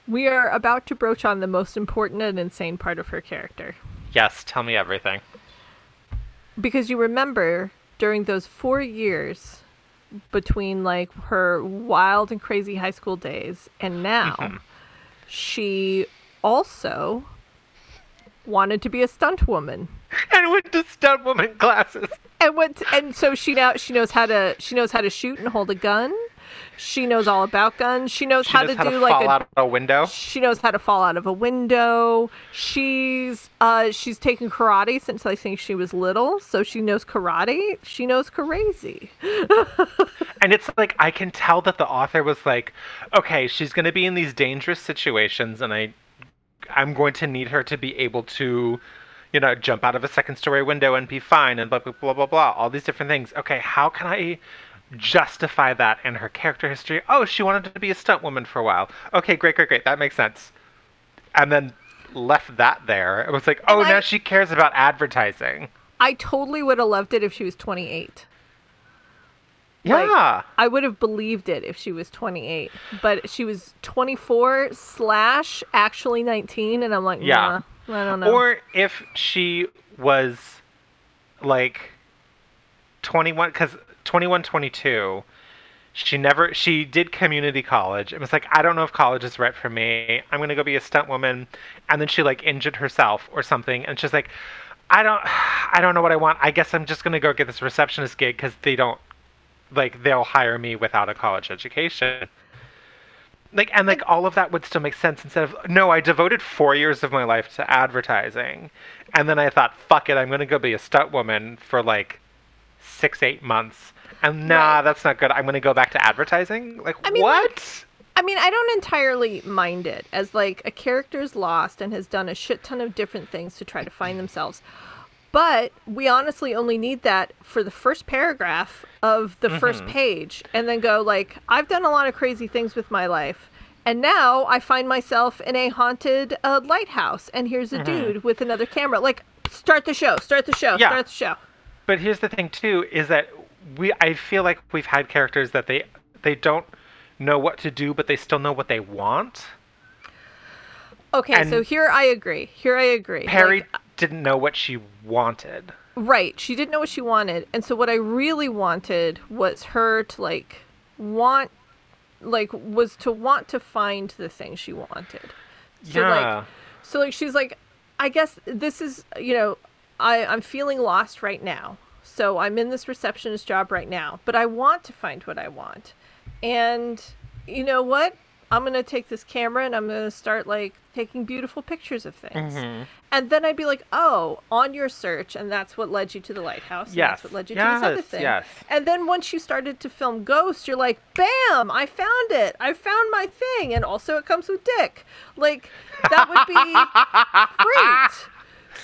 S2: we are about to broach on the most important and insane part of her character.
S3: Yes, tell me everything.
S2: Because you remember during those four years between like her wild and crazy high school days and now,
S3: Mm-hmm.
S2: she also wanted to be a stunt woman.
S3: And went to stunt woman classes.
S2: And went and so she now she knows how to she knows how to shoot and hold a gun. She knows all about guns. She knows
S3: She
S2: how
S3: knows
S2: to
S3: how
S2: do
S3: to
S2: like
S3: fall
S2: a
S3: out a window.
S2: she knows how to fall out of a window. She's uh she's taken karate since I think she was little, so she knows karate. She knows crazy.
S3: And it's like I can tell that the author was like, okay, she's going to be in these dangerous situations, and I, I'm going to need her to be able to, you know, jump out of a second story window and be fine, and blah blah blah blah blah. All these different things. Okay, how can I justify that in her character history? Oh, she wanted to be a stunt woman for a while. Okay, great, great, great. That makes sense. And then left that there. It was like, oh,
S2: And I-
S3: now she cares about advertising.
S2: I totally would have loved it if she was 28. Like-
S3: Yeah.
S2: I would have believed it if she was 28, but she was 24 slash actually 19, and I'm like,
S3: Yeah.
S2: nah, I don't know.
S3: Or if she was like 21, because 21, 22, she never, she did community college. It was like, I don't know if college is right for me. I'm going to go be a stunt woman. And then she like injured herself or something. And she's like, I don't, I don't know what I want. I guess I'm just going to go get this receptionist gig because they don't, like, they'll hire me without a college education. Like and like all of that would still make sense instead of no, I devoted four years of my life to advertising, and then I thought, fuck it, I'm gonna go be a stunt woman for like six, eight months, and nah,
S2: Right.
S3: that's not good. I'm gonna go back to advertising. Like
S2: I mean,
S3: what?
S2: I mean, I don't entirely mind it as like a character's lost and has done a shit ton of different things to try to find themselves. But we honestly only need that for the first paragraph of the first page and then go like, I've done a lot of crazy things with my life. And now I find myself in a haunted uh, lighthouse and here's a dude with another camera. Like start the show, start the show,
S3: Yeah.
S2: start the show.
S3: But here's the thing too, is that we I feel like we've had characters that they they don't know what to do, but they still know what they want.
S2: Okay,
S3: And-
S2: so here I agree. Here I agree.
S3: Perry
S2: Like,
S3: didn't know what she wanted.
S2: Right. She didn't know what she wanted. And so what I really wanted was her to like want like was to want to find the thing she wanted. So
S3: yeah.
S2: like so like she's like I guess this is you know I, I'm feeling lost right now. So I'm in this receptionist job right now, but I want to find what I want. And you know what? I'm going to take this camera and I'm going to start like taking beautiful pictures of things.
S3: Mhm.
S2: And then I'd be like, oh, on your search, and that's what led you to the lighthouse. And
S3: Yes.
S2: That's what led you to this other
S3: Yes,
S2: thing.
S3: yes.
S2: And then once you started to film Ghost, you're like, bam, I found it. I found my thing. And also it comes with Dick. Like, that would be great.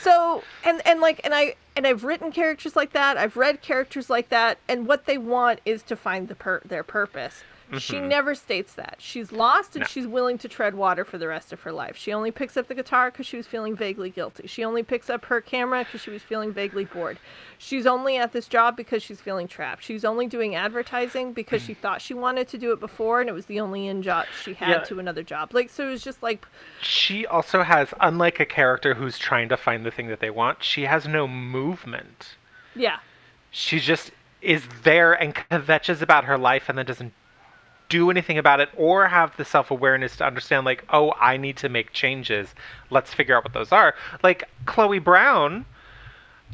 S2: So, and, and like, and I, and I've written characters like that. I've read characters like that. And what they want is to find the per- their purpose. She mm-hmm. never states that. She's lost and
S3: No.
S2: she's willing to tread water for the rest of her life. She only picks up the guitar because she was feeling vaguely guilty. She only picks up her camera because she was feeling vaguely bored. She's only at this job because she's feeling trapped. She's only doing advertising because she thought she wanted to do it before and it was the only in job she had
S3: Yeah.
S2: to another job. Like, so it was just like,
S3: She also has, unlike a character who's trying to find the thing that they want, she has no movement.
S2: yeah.
S3: She just is there and kvetches about her life and then doesn't do anything about it or have the self awareness to understand, like, oh, I need to make changes. Let's figure out what those are. Like, Chloe Brown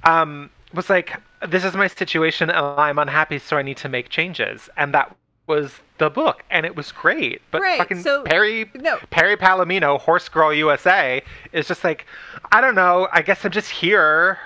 S3: um, was like, this is my situation and I'm unhappy, so I need to make changes. And that was the book, and it was great. But
S2: Right,
S3: fucking
S2: so-
S3: Perry,
S2: no.
S3: Perry Palomino, Horse Girl USA, is just like, I don't know. I guess I'm just here.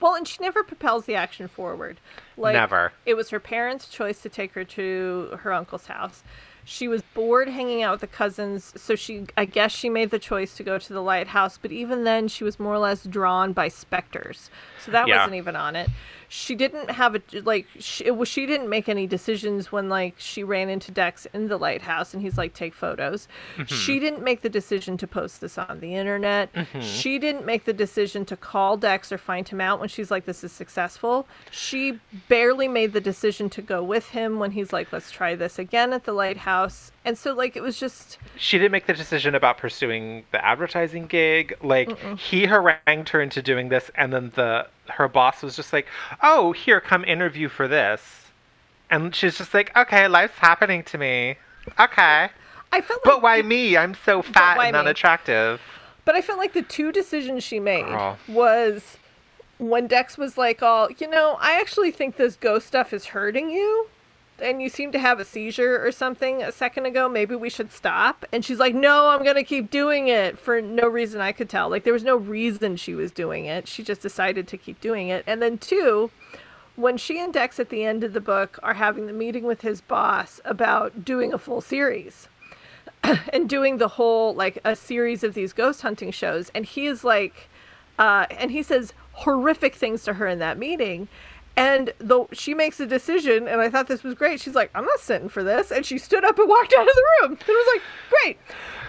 S2: Well, and she never propels the action forward. Like,
S3: Never.
S2: It was her parents' choice to take her to her uncle's house. She was bored hanging out with the cousins, so she, I guess, she made the choice to go to the lighthouse. But even then, she was more or less drawn by specters, so that
S3: Yeah.
S2: wasn't even on it. She didn't have a like. She, it was, she didn't make any decisions when like she ran into Dex in the lighthouse, and he's like, "Take photos." Mm-hmm. She didn't make the decision to post this on the internet. Mm-hmm. She didn't make the decision to call Dex or find him out when she's like, "This is successful." She barely made the decision to go with him when he's like, "Let's try this again at the lighthouse." And so like it was just
S3: she didn't make the decision about pursuing the advertising gig. Like he harangued her into doing this, and then the her boss was just like, "Oh, here, come interview for this," and she's just like, "Okay, life's happening to me. Okay,
S2: I felt like
S3: but why me? I'm so fat and
S2: me?
S3: unattractive."
S2: But I felt like the two decisions she made
S3: Girl.
S2: was when Dex was like, "All you know, I actually think this ghost stuff is hurting you, and you seem to have a seizure or something a second ago. Maybe we should stop." And she's like, "No, I'm gonna keep doing it for no reason I could tell. Like there was no reason she was doing it. She just decided to keep doing it." And then two. When she and Dex at the end of the book are having the meeting with his boss about doing a full series, and doing the whole like a series of these ghost hunting shows and he is like uh and he says horrific things to her in that meeting and though she makes a decision and i thought this was great. She's like i'm not sitting for this. And she stood up and walked out of the room. And it was like great.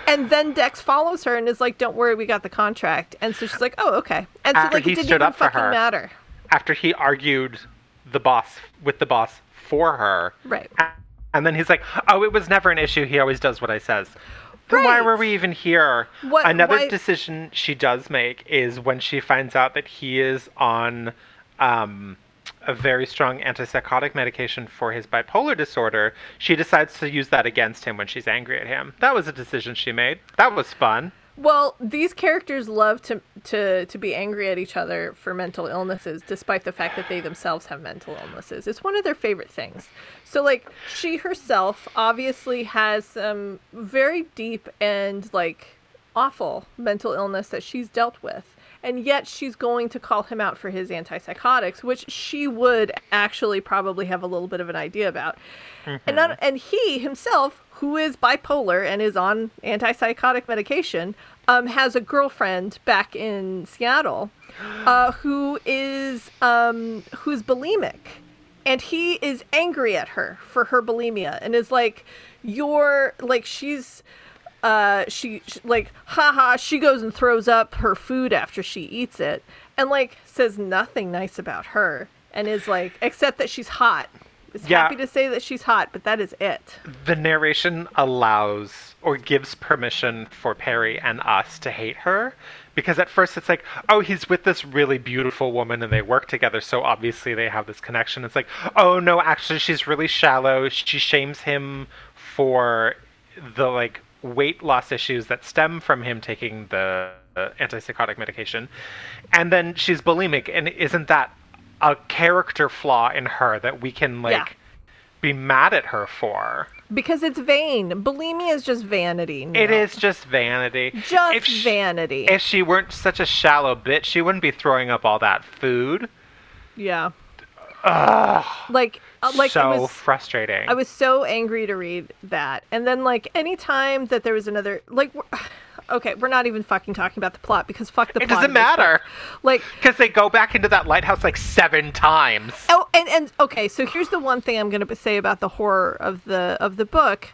S2: And then dex follows her and is like don't worry we got the contract. And so she's like oh okay. And so
S3: After
S2: like
S3: he
S2: it didn't
S3: stood
S2: even
S3: up for
S2: fucking
S3: her.
S2: matter.
S3: After he argued the boss with the boss for her,
S2: right.
S3: And then he's like, "Oh, it was never an issue. He always does what I says." Then why were we even here?
S2: What-
S3: Another
S2: why-
S3: decision she does make is when she finds out that he is on um, a very strong antipsychotic medication for his bipolar disorder. She decides to use that against him when she's angry at him. That was a decision she made. That was fun.
S2: Well, these characters love to to to be angry at each other for mental illnesses, despite the fact that they themselves have mental illnesses. It's one of their favorite things. So, like, she herself obviously has some very deep and like awful mental illness that she's dealt with. And yet she's going to call him out for his antipsychotics, which she would actually probably have a little bit of an idea about. And not, and he himself, who is bipolar and is on antipsychotic medication, um, has a girlfriend back in Seattle, uh, who is um, who's bulimic, and he is angry at her for her bulimia, and is like, "You're like she's." Uh she, she like haha she goes and throws up her food after she eats it and like says nothing nice about her and is like except that she's hot is
S3: Yeah.
S2: happy to say that she's hot but that is it
S3: The narration allows or gives permission for Perry and us to hate her because at first it's like, oh, he's with this really beautiful woman and they work together, so obviously they have this connection. It's like, oh no, actually she's really shallow. She shames him for the like weight loss issues that stem from him taking the antipsychotic medication, and then she's bulimic, and isn't that a character flaw in her that we can like
S2: Yeah.
S3: be mad at her for?
S2: Because it's vain. Bulimia is just vanity.
S3: It
S2: Neil.
S3: is just vanity.
S2: just
S3: if she,
S2: vanity.
S3: If she weren't such a shallow bitch, she wouldn't be throwing up all that food.
S2: yeah.
S3: Ugh,
S2: Like like
S3: so
S2: it was
S3: frustrating.
S2: I was so angry to read that. And then like anytime that there was another like okay, we're not even fucking talking about the plot because fuck the
S3: it
S2: plot.
S3: doesn't
S2: of this book.
S3: matter
S2: Like
S3: because they go back into that lighthouse like seven times.
S2: Oh, and and okay, so here's the one thing I'm going to say about the horror of the of the book.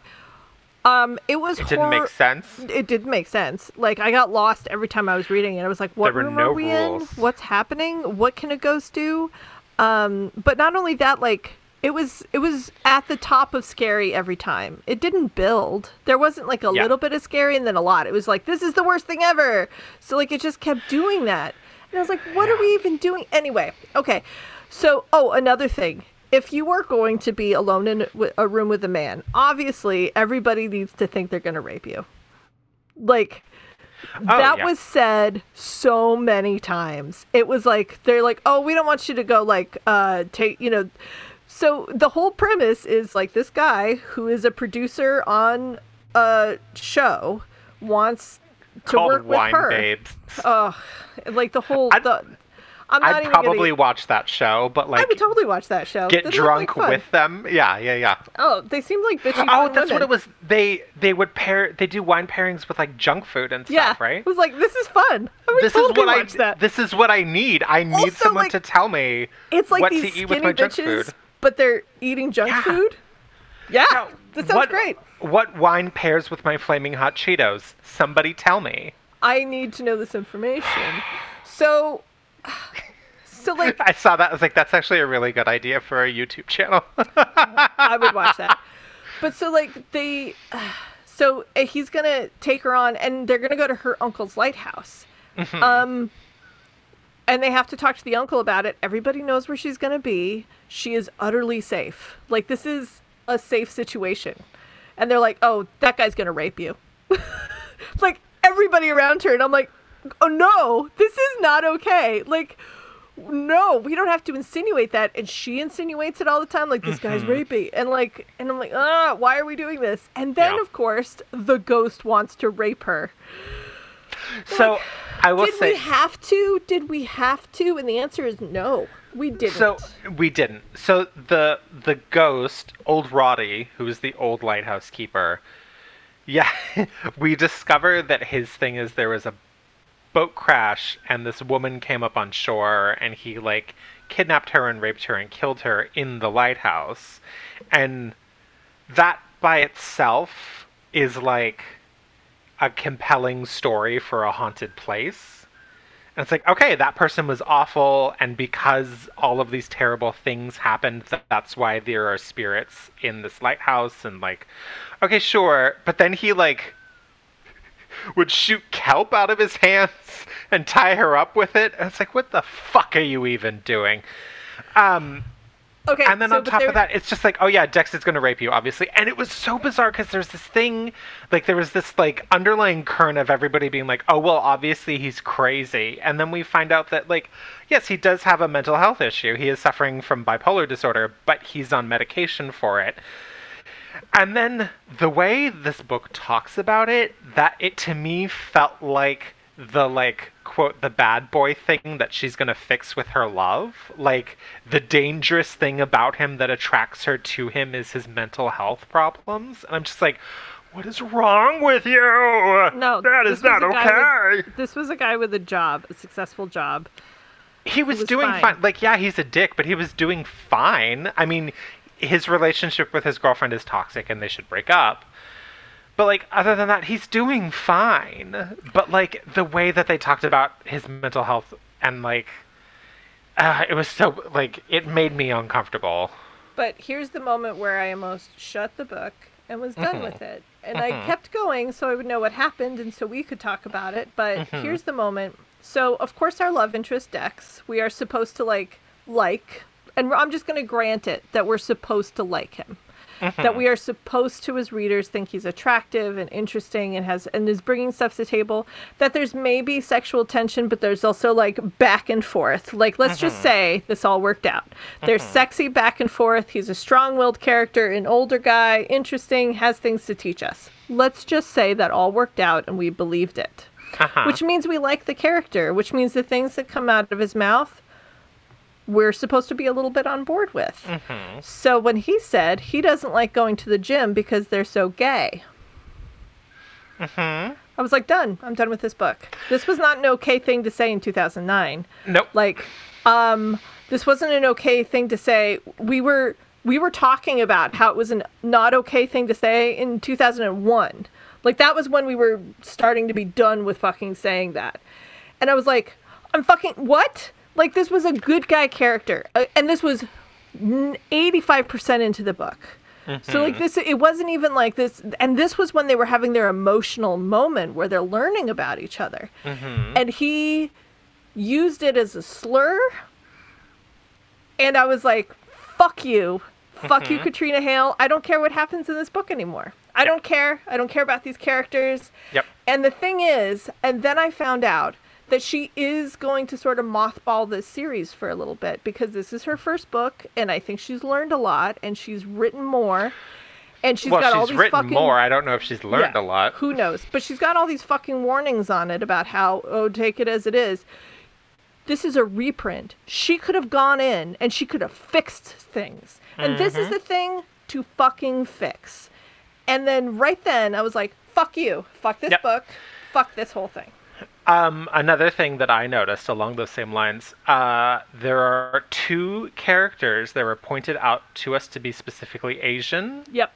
S2: Um, it was
S3: It didn't make sense.
S2: It didn't make sense. Like I got lost every time I was reading it. I was like, "What room
S3: no
S2: are we
S3: rules.
S2: in? What's happening? What can a ghost do?" Um, but not only that, like it was it was at the top of scary every time. It didn't build. There wasn't like a
S3: Yeah.
S2: little bit of scary and then a lot. It was like this is the worst thing ever. So like it just kept doing that. And I was like, what are we even doing? Anyway, okay. So, oh, another thing. If you are going to be alone in a- room with a man, obviously everybody needs to think they're going to rape you. Like, that
S3: Oh, yeah.
S2: was said so many times. It was like, they're like, oh, we don't want you to go, like, uh, take, you know. So the whole premise is like this guy who is a producer on a show wants to
S3: Called
S2: work with
S3: Wine
S2: her.
S3: Babes.
S2: Ugh, like the whole.
S3: I'd-
S2: the, I'm not
S3: I'd probably
S2: Gonna,
S3: watch that show, but like I
S2: would totally watch that show.
S3: get drunk
S2: like
S3: with them. Yeah, yeah, yeah.
S2: Oh, they seem like bitchy.
S3: Oh, that's what it was. They they would pair. They do wine pairings with like junk food and stuff,
S2: Yeah,
S3: right?
S2: It was like this is fun. I would
S3: This
S2: totally
S3: is what I.
S2: watch that.
S3: This is what I need. I need
S2: Also,
S3: someone
S2: like,
S3: to tell me
S2: it's like
S3: what
S2: these
S3: to eat with my junk
S2: bitches,
S3: food.
S2: But they're eating junk
S3: Yeah.
S2: food. Yeah,
S3: Now,
S2: that sounds
S3: what,
S2: great.
S3: What wine pairs with my flaming hot Cheetos? Somebody tell me.
S2: I need to know this information. So, so like
S3: I saw that. I was like, that's actually a really good idea for a YouTube channel.
S2: I would watch that. But so like they, so uh, he's gonna take her on, and they're gonna go to her uncle's lighthouse.
S3: Mm-hmm.
S2: Um, and they have to talk to the uncle about it. Everybody knows where she's gonna be. She is utterly safe. Like this is a safe situation, and they're like, "Oh, that guy's gonna rape you." like everybody around her, and I'm like, "Oh no, this is not okay." Like no, we don't have to insinuate that. And she insinuates it all the time, like this guy's rapey. And like and I'm like, ah, why are we doing this? And then
S3: Yeah.
S2: of course the ghost wants to rape her.
S3: so I will
S2: Did
S3: say.
S2: we have to? Did we have to? And the answer is no. We didn't.
S3: So we didn't. So the the ghost, old Roddy, who is the old lighthouse keeper, yeah, we discover that his thing is there was a boat crash and this woman came up on shore and he like kidnapped her and raped her and killed her in the lighthouse. And that by itself is like a compelling story for a haunted place. And it's like, okay, that person was awful, and because all of these terrible things happened, th- that's why there are spirits in this lighthouse, and like, okay, sure. But then he, like, would shoot kelp out of his hands and tie her up with it. And it's like, what the fuck are you even doing? Um,
S2: okay.
S3: and then
S2: so,
S3: on top of that, it's just like, oh yeah, Dex is going to rape you, obviously. And it was so bizarre because there's this thing, like there was this like underlying current of everybody being like, oh well, obviously he's crazy, and then we find out that like, yes, he does have a mental health issue. He is suffering from bipolar disorder, but he's on medication for it. And then the way this book talks about it, that it to me felt like the like quote the bad boy thing that she's going to fix with her love. Like the dangerous thing about him that attracts her to him is his mental health problems. And I'm just like what is wrong with you?
S2: No,
S3: that is not okay.
S2: with- this was a guy with a job, a successful job.
S3: he was,
S2: was
S3: doing
S2: fine.
S3: fine. Like, yeah, he's a dick, but he was doing fine. I mean, his relationship with his girlfriend is toxic, and they should break up. But like, other than that, he's doing fine. But like, the way that they talked about his mental health and like, uh, it was so like, it made me uncomfortable.
S2: But here's the moment where I almost shut the book and was done
S3: Mm-hmm.
S2: with it. And I kept going so I would know what happened and so we could talk about it. But
S3: Mm-hmm.
S2: here's the moment. So, of course, our love interest Dex, we are supposed to like, like, and I'm just going to grant it that we're supposed to like him. Mm-hmm. that we are supposed to as readers think he's attractive and interesting and has and is bringing stuff to the table that there's maybe sexual tension but there's also like back and forth. Like let's just mm-hmm. say this all worked out. There's mm-hmm. sexy back and forth. He's a strong-willed character an older guy interesting has things to teach us. Let's just say that all worked out and we believed it.
S3: Uh-huh.
S2: which means we like the character which means the things that come out of his mouth we're supposed to be a little bit on board with. So when he said he doesn't like going to the gym because they're so gay, I was like, done. I'm done with this book. This was not an okay thing to say in 2009.
S3: Nope.
S2: Like, um, this wasn't an okay thing to say. We were we were talking about how it was an not okay thing to say in 2001. Like that was when we were starting to be done with fucking saying that. And I was like, I'm fucking what? Like this was a good guy character, uh, and this was 85% into the book. So like mm-hmm. this, it wasn't even like this, and this was when they were having their emotional moment where they're learning about each other, mm-hmm. and he used it as a slur, and I was like, "Fuck you, fuck you, mm-hmm. Karina Halle. I don't care what happens in this book anymore. I don't care. I don't care about these characters."
S3: Yep.
S2: And the thing is, and then I found out that she is going to sort of mothball this series for a little bit because this is her first book, and I think she's learned a lot, and she's written more, and she's
S3: well,
S2: got all these
S3: written
S2: fucking
S3: more. I don't know if she's learned
S2: Yeah,
S3: a lot.
S2: Who knows? But she's got all these fucking warnings on it about how oh take it as it is. This is a reprint. She could have gone in and she could have fixed things. And this
S3: Mm-hmm.
S2: is the thing to fucking fix. And then right then I was like, fuck you. Fuck this
S3: Yep.
S2: book. Fuck this whole thing.
S3: Um, another thing that I noticed along those same lines, uh, there are two characters that were pointed out to us to be specifically Asian.
S2: Yep.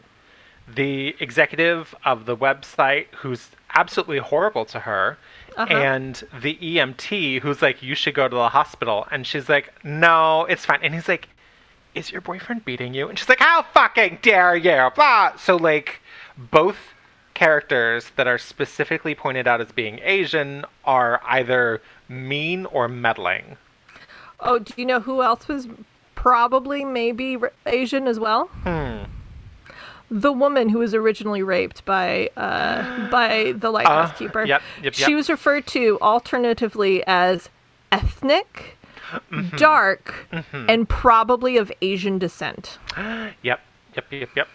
S3: The executive of the website, who's absolutely horrible to her,
S2: Uh-huh.
S3: and the EMT, who's like, "You should go to the hospital," and she's like, "No, it's fine." And he's like, "Is your boyfriend beating you?" And she's like, "How fucking dare you!" Blah. So like, both characters that are specifically pointed out as being Asian are either mean or meddling.
S2: Oh, do you know who else was probably maybe Asian as well?
S3: Hmm.
S2: The woman who was originally raped by uh, by the lighthouse keeper.
S3: yep, yep,
S2: She
S3: yep.
S2: was referred to alternatively as ethnic,
S3: Mm-hmm.
S2: dark, and probably of Asian descent.
S3: Yep, yep, yep, yep.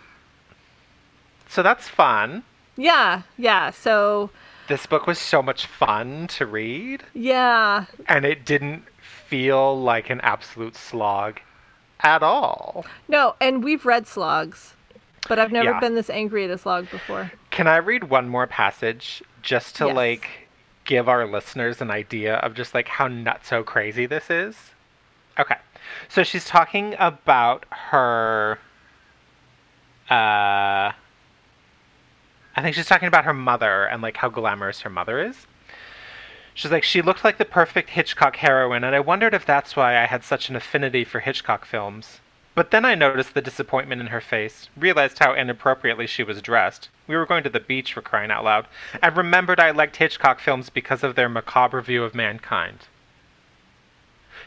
S3: So that's fun.
S2: Yeah, yeah. So
S3: This book was so much fun to read,
S2: yeah,
S3: and it didn't feel like an absolute slog at all.
S2: no, and we've read slogs, but I've never
S3: Yeah.
S2: been this angry at a slog before.
S3: Can I read one more passage just to
S2: Yes.
S3: like give our listeners an idea of just like how nuts nutso crazy this is? Okay. So she's talking about her uh I think she's talking about her mother and like how glamorous her mother is. She's like she looked like the perfect Hitchcock heroine and I wondered if that's why I had such an affinity for Hitchcock films. But then I noticed the disappointment in her face, realized how inappropriately she was dressed. We were going to the beach for crying out loud, and remembered I liked Hitchcock films because of their macabre view of mankind.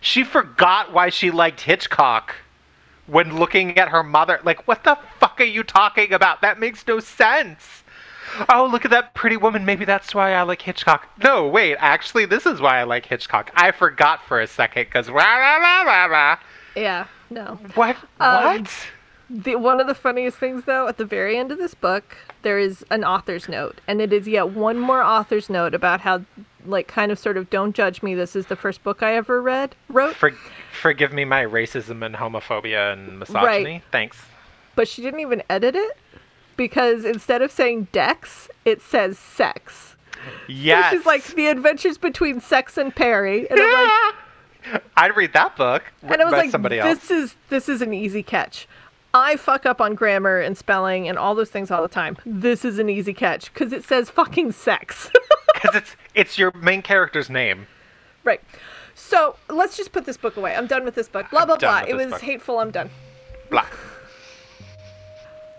S3: She forgot why she liked Hitchcock when looking at her mother. Like, what the fuck are you talking about? That makes no sense. Oh, look at that pretty woman. Maybe that's why I like Hitchcock. No, wait, actually, this is why I like Hitchcock. I forgot for a second because.
S2: Yeah, no.
S3: What?
S2: Um,
S3: what?
S2: The, one of the funniest things, though, at the very end of this book, there is an author's note, and it is yet one more author's note about how, like, kind of sort of, don't judge me. This is the first book I ever read. Wrote,
S3: For, forgive me my racism and homophobia and misogyny. Thanks.
S2: but she didn't even edit it because instead of saying Dex, it says sex.
S3: Yes.
S2: So she's like the adventures between Sex and Perry, and I'm like,
S3: I'd read that book.
S2: and I was like,
S3: somebody
S2: this
S3: else.
S2: is this is an easy catch. I fuck up on grammar and spelling and all those things all the time. This is an easy catch because it says fucking sex.
S3: Because it's it's your main character's name.
S2: right. So let's just put this book away. I'm done with this book. Blah blah blah. It was
S3: book.
S2: hateful. I'm done.
S3: Blah.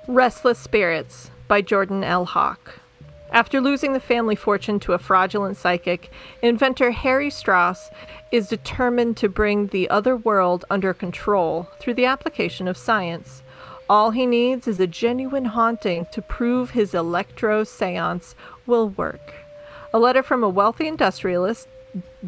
S2: Restless Spirits by Jordan L. Hawk. After losing the family fortune to a fraudulent psychic, inventor Harry Strauss is determined to bring the other world under control through the application of science. All he needs is a genuine haunting to prove his electro seance will work. A letter from a wealthy industrialist,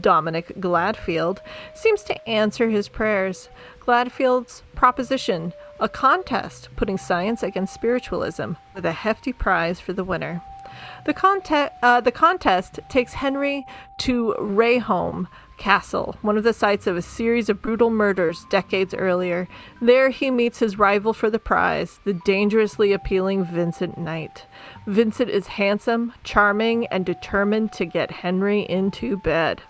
S2: Dominic Gladfield, seems to answer his prayers. Gladfield's proposition a contest putting science against spiritualism with a hefty prize for the winner. The, conte- uh, the contest takes Henry to Rayholme Castle, one of the sites of a series of brutal murders decades earlier. There he meets his rival for the prize, the dangerously appealing Vincent Night. Vincent is handsome, charming, and determined to get Henry into bed.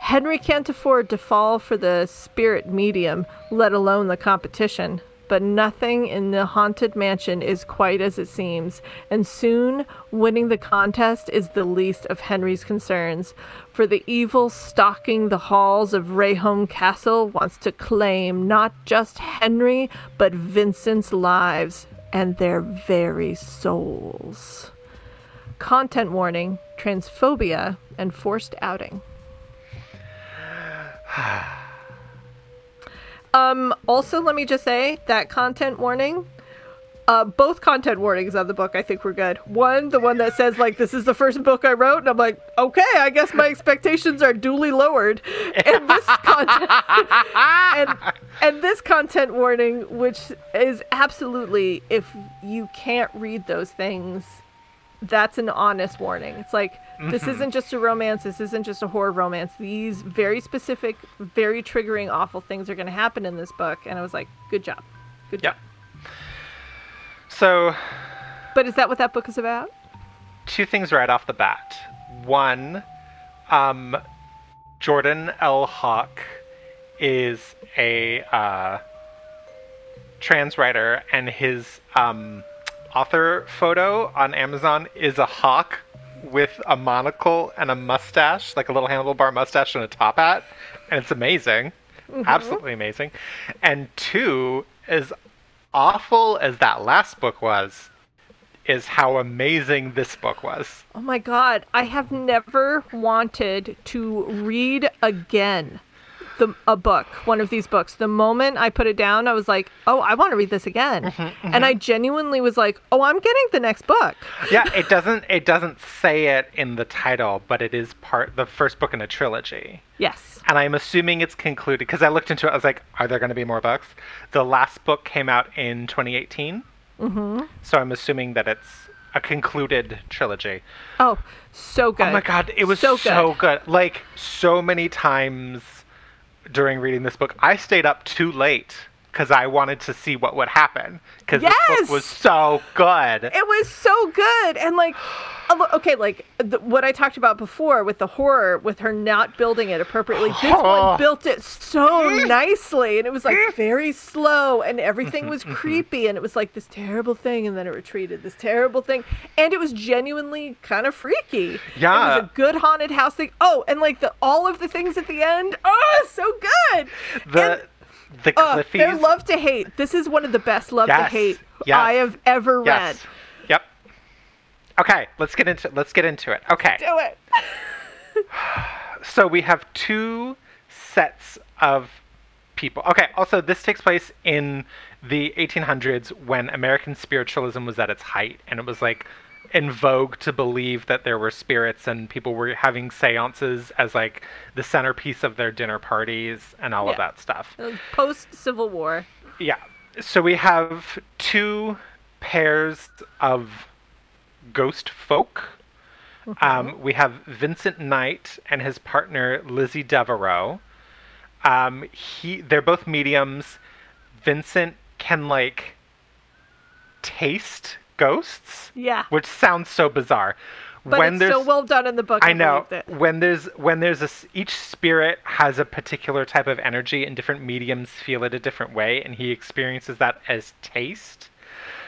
S2: Henry can't afford to fall for the spirit medium, let alone the competition but nothing in the haunted mansion is quite as it seems, and soon winning the contest is the least of Henry's concerns. For the evil stalking the halls of Rayholme Castle wants to claim not just Henry, but Vincent's lives and their very souls. Content warning, transphobia, and forced outing. Um, also, let me just say that content warning. Uh, both content warnings on the book I think were good. One, the one that says like this is the first book I wrote, and I'm like, okay, I guess my expectations are duly lowered. And this content, and, and this content warning, which is absolutely if you can't read those things, that's an honest warning. It's like this isn't just a romance. This isn't just a horror romance. These very specific, very triggering, awful things are going to happen in this book. And I was like, good job, good job.
S3: So,
S2: But is that what that book is about?
S3: two things right off the bat. One, um, Jordan L. Hawk is a uh, trans writer, and his um, author photo on Amazon is a hawk with a monocle and a mustache, like a little handlebar mustache and a top hat, and it's amazing, mm-hmm. absolutely amazing. And two, as awful as that last book was, is how amazing this book was.
S2: Oh my god, I have never wanted to read again the a book, one of these books. The moment I put it down, I was like, "Oh, I want to read this again." And I genuinely was like, "Oh, I'm getting the next book."
S3: yeah, it doesn't it doesn't say it in the title, but it is part the first book in a trilogy.
S2: Yes.
S3: And I'm assuming it's concluded because I looked into it. I was like, are there going to be more books? The last book came out in 2018. Mm-hmm. So I'm assuming that it's a concluded trilogy.
S2: Oh, so good.
S3: Oh my god, it was
S2: So
S3: so,
S2: good.
S3: good. Like so many times during reading this book, I stayed up too late because I wanted to see what would happen because this book was so good.
S2: It was so good, and like, okay, like the, what I talked about before with the horror, with her not building it appropriately. This one oh. built it so nicely, and it was like very slow, and everything was creepy, and it was like this terrible thing, and then it retreated, this terrible thing, and it was genuinely kind of freaky.
S3: Yeah, it
S2: was a good haunted house thing. Oh, and like the all of the things at the end. Oh, so good.
S3: the
S2: And-
S3: the
S2: Uh,
S3: Cliffies.
S2: they're love to hate. This is one of the best love to hate
S3: yes,
S2: I have ever read.
S3: yes. Yep. Okay, let's get into let's get into it. Okay.
S2: Do it.
S3: So we have two sets of people. Okay, also this takes place in the 1800s when American spiritualism was at its height and it was like in vogue to believe that there were spirits and people were having seances as like the centerpiece of their dinner parties and all of that stuff.
S2: Post Civil War.
S3: Yeah. So we have two pairs of ghost folk. Um, we have Vincent Night and his partner Lizzie Devereaux. Um, he, they're both mediums. Vincent can like taste ghosts,
S2: Yeah.
S3: which sounds so bizarre.
S2: But
S3: when
S2: it's
S3: there's
S2: so well done in the book.
S3: I know
S2: believed
S3: when there's when there's a each spirit has a particular type of energy and different mediums feel it a different way and he experiences that as taste.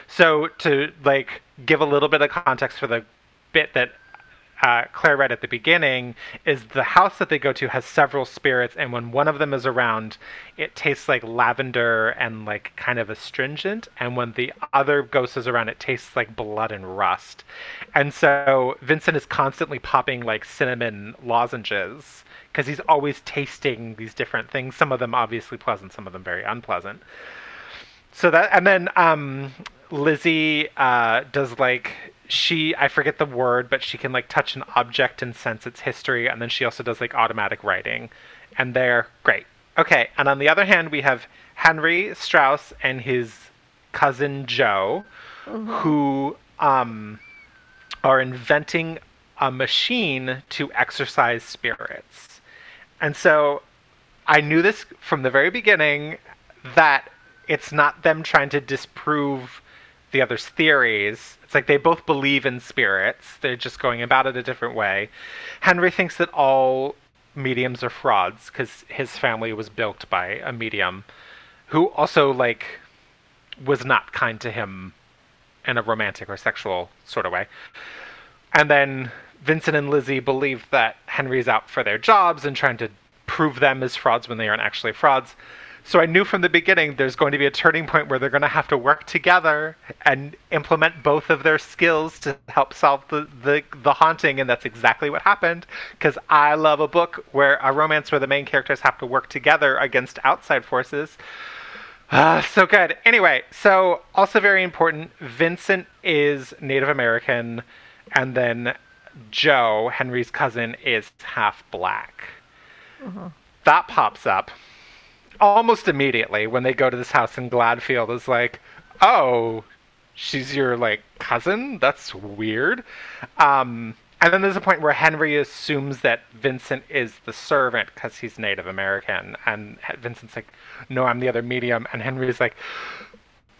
S3: So to like give a little bit of context for the bit that uh, Claire read at the beginning is the house that they go to has several spirits, and when one of them is around, it tastes like lavender and like kind of astringent, and when the other ghost is around, it tastes like blood and rust. And so Vincent is constantly popping like cinnamon lozenges because he's always tasting these different things. Some of them obviously pleasant, some of them very unpleasant. so that and then um lizzie uh does like she i forget the word but she can like touch an object and sense its history and then she also does like automatic writing. And they're great. Okay and on the other hand we have henry strauss and his cousin joe who um are inventing a machine to exercise spirits. And so I knew this from the very beginning that it's not them trying to disprove the other's theories. It's like they both believe in spirits. They're just going about it a different way. Henry thinks that all mediums are frauds because his family was built by a medium who also like was not kind to him in a romantic or sexual sort of way. And then Vincent and Lizzie believe that Henry's out for their jobs and trying to prove them as frauds when they aren't actually frauds. So I knew from the beginning there's going to be a turning point where they're going to have to work together and implement both of their skills to help solve the, the, the haunting, and that's exactly what happened. Because I love a book where a romance where the main characters have to work together against outside forces. Ah, so good. Anyway, so also very important. Vincent is Native American, and then Joe, Henry's cousin, is half black. That pops up almost immediately when they go to this house in Gladfield. Is like, oh, she's your like cousin. That's weird. Um, and then there's a point where Henry assumes that Vincent is the servant because he's Native American, and Vincent's like, "No, I'm the other medium." And Henry's like,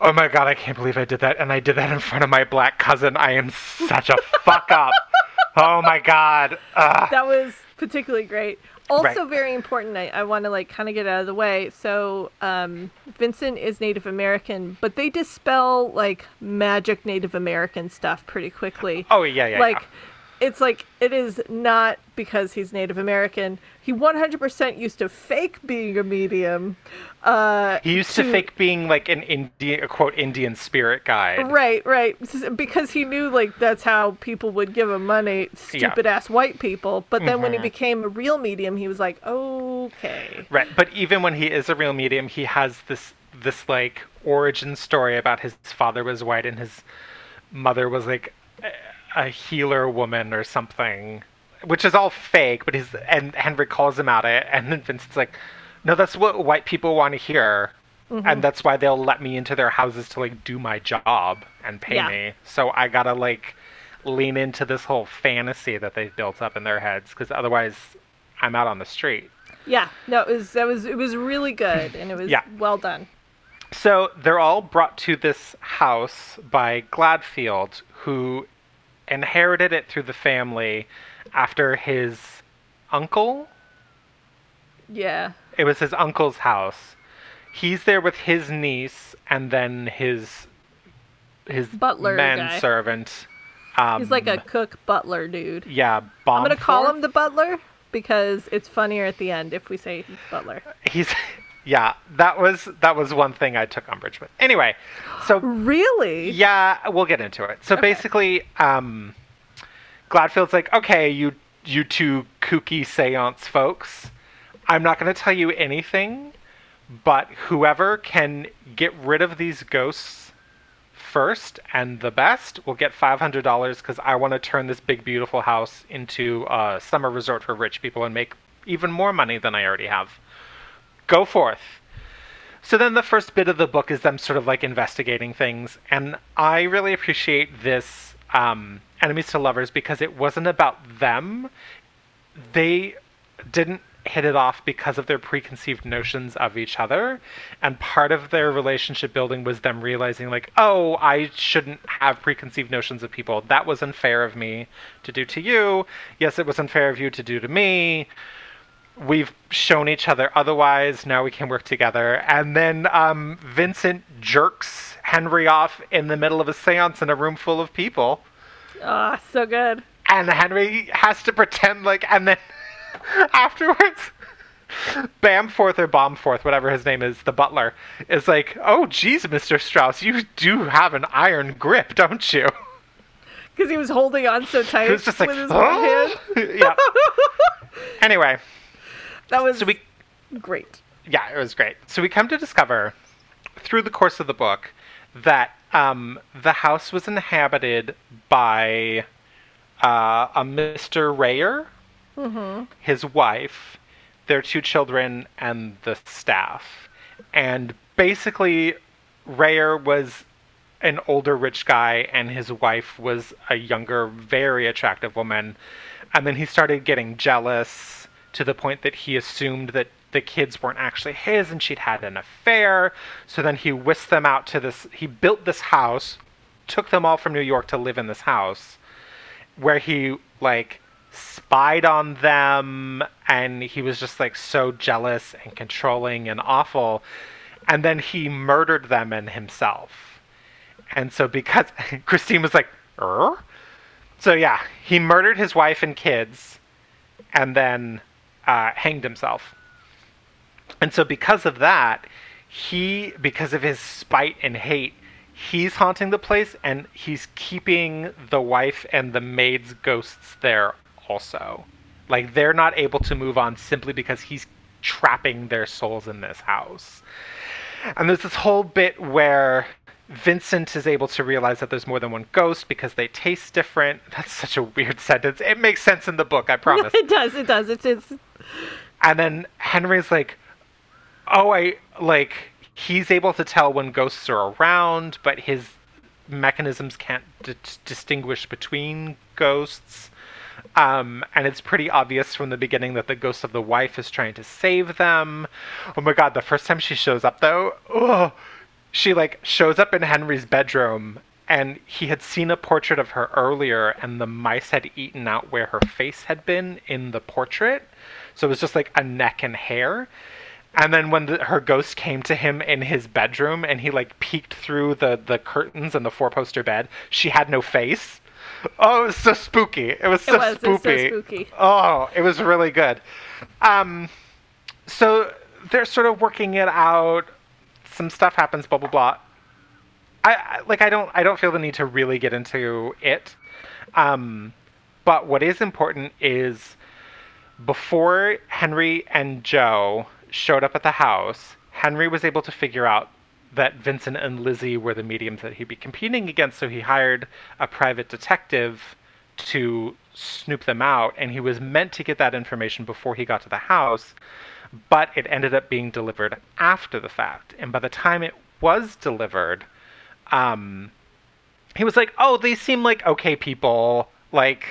S3: "Oh my god, I can't believe I did that, and I did that in front of my black cousin. I am such a fuck up." Oh my god. Ugh.
S2: That was particularly great. Also
S3: Right.
S2: very important. I, I want to like kind of get out of the way. So um, Vincent is Native American, but they dispel like magic Native American stuff pretty quickly.
S3: Oh yeah, yeah.
S2: like
S3: yeah.
S2: It's like it is not because he's Native American. He 100% used to fake being a medium. Uh,
S3: He used to fake being like an Indian, a quote Indian spirit guide.
S2: Right, right. Because he knew like that's how people would give him money, stupid ass white people. But then when he
S3: Mhm.
S2: became a real medium, he was like, okay.
S3: Right, but even when he is a real medium, he has this this like origin story about his father was white and his mother was like a, healer woman or something, which is all fake. But he's and Henry calls him out it, and then Vincent's like, "No, that's what white people want to hear."
S2: Mm-hmm.
S3: And that's why they'll let me into their houses to like do my job and pay
S2: Yeah.
S3: me. So I gotta like lean into this whole fantasy that they've built up in their heads, because otherwise I'm out on the street.
S2: Yeah, no, it was that was it was really good and it was
S3: Yeah.
S2: well done.
S3: So they're all brought to this house by Gladfield, who inherited it through the family after his uncle.
S2: Yeah.
S3: It was his uncle's house. He's there with his niece and then his his
S2: Butler
S3: manservant. Um,
S2: He's like a cook butler dude.
S3: yeah.
S2: I'm gonna call him the butler because it's funnier at the end if we say he's butler.
S3: He's yeah. That was that was one thing I took umbrage with. Anyway, so
S2: Really?
S3: Yeah, we'll get into it. So
S2: Okay.
S3: basically, um, Gladfield's like, okay, you you two kooky seance folks, I'm not going to tell you anything, but whoever can get rid of these ghosts first and the best will get $500 because I want to turn this big, beautiful house into a summer resort for rich people and make even more money than I already have. Go forth. So then the first bit of the book is them sort of like investigating things, and I really appreciate this um, enemies to lovers because it wasn't about them. They didn't hit it off because of their preconceived notions of each other, and part of their relationship building was them realizing like, oh, I shouldn't have preconceived notions of people. That was unfair of me to do to you. Yes, it was unfair of you to do to me we've shown each other otherwise. Now we can work together. And then um, Vincent jerks Henry off in the middle of a seance in a room full of people.
S2: Ah, so good.
S3: And Henry has to pretend like, and then afterwards, Bamforth or Bombforth, whatever his name is, the butler, is like, oh, geez, Mr. Strauss, you do have an iron grip, don't you?
S2: Because he was holding on so tight
S3: It was just like,
S2: with his
S3: oh?
S2: hand.
S3: yeah. Anyway,
S2: That was
S3: so we
S2: great.
S3: yeah, it was great. So we come to discover through the course of the book that um, the house was inhabited by uh, a Mr. Rayer, his wife, their two children, and the staff. And basically, Rayer was an older rich guy, and his wife was a younger, very attractive woman. And then he started getting jealous to the point that he assumed that the kids weren't actually his and she'd had an affair. So then he whisked them out to this, he built this house, took them all from New York to live in this house, where he, like, spied on them and he was just, like, so jealous and controlling and awful. And then he murdered them and himself. And so because Christine was like, er? So yeah, he murdered his wife and kids and then uh, hanged himself. And so because of that, he because of his spite and hate, he's haunting the place and he's keeping the wife and the maid's ghosts there also. Like they're not able to move on simply because he's trapping their souls in this house. And there's this whole bit where Vincent is able to realize that there's more than one ghost because they taste different. That's such a weird sentence. It makes sense in the book, I promise.
S2: it does. It does. It's it's
S3: and then Henry's like, "Oh, I like." He's able to tell when ghosts are around, but his mechanisms can't d- distinguish between ghosts. Um, and it's pretty obvious from the beginning that the ghost of the wife is trying to save them. Oh my god, the first time she shows up though, oh, she like shows up in Henry's bedroom and he had seen a portrait of her earlier and the mice had eaten out where her face had been in the portrait. So it was just like a neck and hair. And then when the, her ghost came to him in his bedroom and he like peeked through the the curtains and the four poster bed, she had no face. Oh, it was so spooky. It was so
S2: it was it's so
S3: spooky.
S2: spooky.
S3: Oh, it was really good. Um, so they're sort of working it out. Some stuff happens. Blah blah blah. I, like. I don't. I don't feel the need to really get into it. Um, but what is important is before Henry and Joe showed up at the house, Henry was able to figure out that Vincent and Lizzie were the mediums that he'd be competing against, so he hired a private detective to snoop them out, and he was meant to get that information before he got to the house, but it ended up being delivered after the fact. And by the time it was delivered, um, he was like, "Oh, they seem like okay people. Like,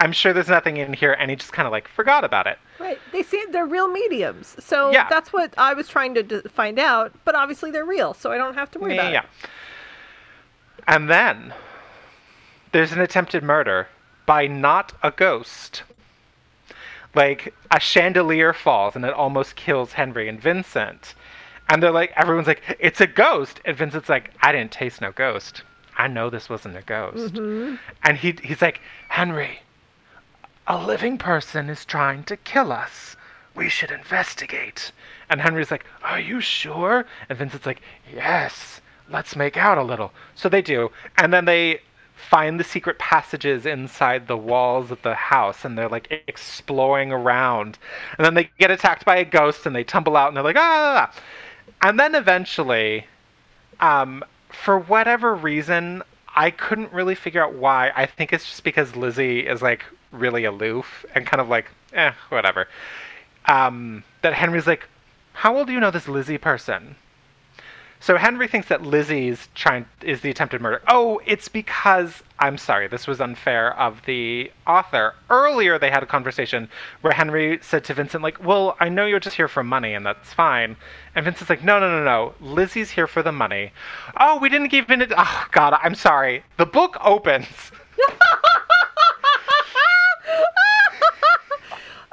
S3: I'm sure there's nothing in here," and he just kind of like forgot about it.
S2: right. They seem they're real mediums, so
S3: Yeah.
S2: that's what I was trying to d- find out. But obviously they're real, so I don't have to worry about it.
S3: yeah.
S2: it.
S3: And then there's an attempted murder by not a ghost. Like a chandelier falls and it almost kills Henry and Vincent. And they're like, everyone's like, it's a ghost. And Vincent's like, I didn't taste no ghost. I know this wasn't a ghost. Mm-hmm. And he, he's like, Henry, a living person is trying to kill us. We should investigate. And Henry's like, Are you sure? And Vincent's like, Yes, let's make out a little. So they do. And then they find the secret passages inside the walls of the house and they're like exploring around. And then they get attacked by a ghost and they tumble out and they're like, Ah! And then eventually, um, for whatever reason, I couldn't really figure out why. I think it's just because Lizzie is like really aloof and kind of like, eh, whatever. Um, that Henry's like, how old do you know this Lizzie person? So Henry thinks that Lizzie's trying is the attempted murder. Oh, it's because I'm sorry, this was unfair of the author. Earlier they had a conversation where Henry said to Vincent, like, Well, I know you're just here for money and that's fine. And Vincent's like, No, no, no, no. Lizzie's here for the money. Oh, we didn't give it oh god, I'm sorry. The book opens.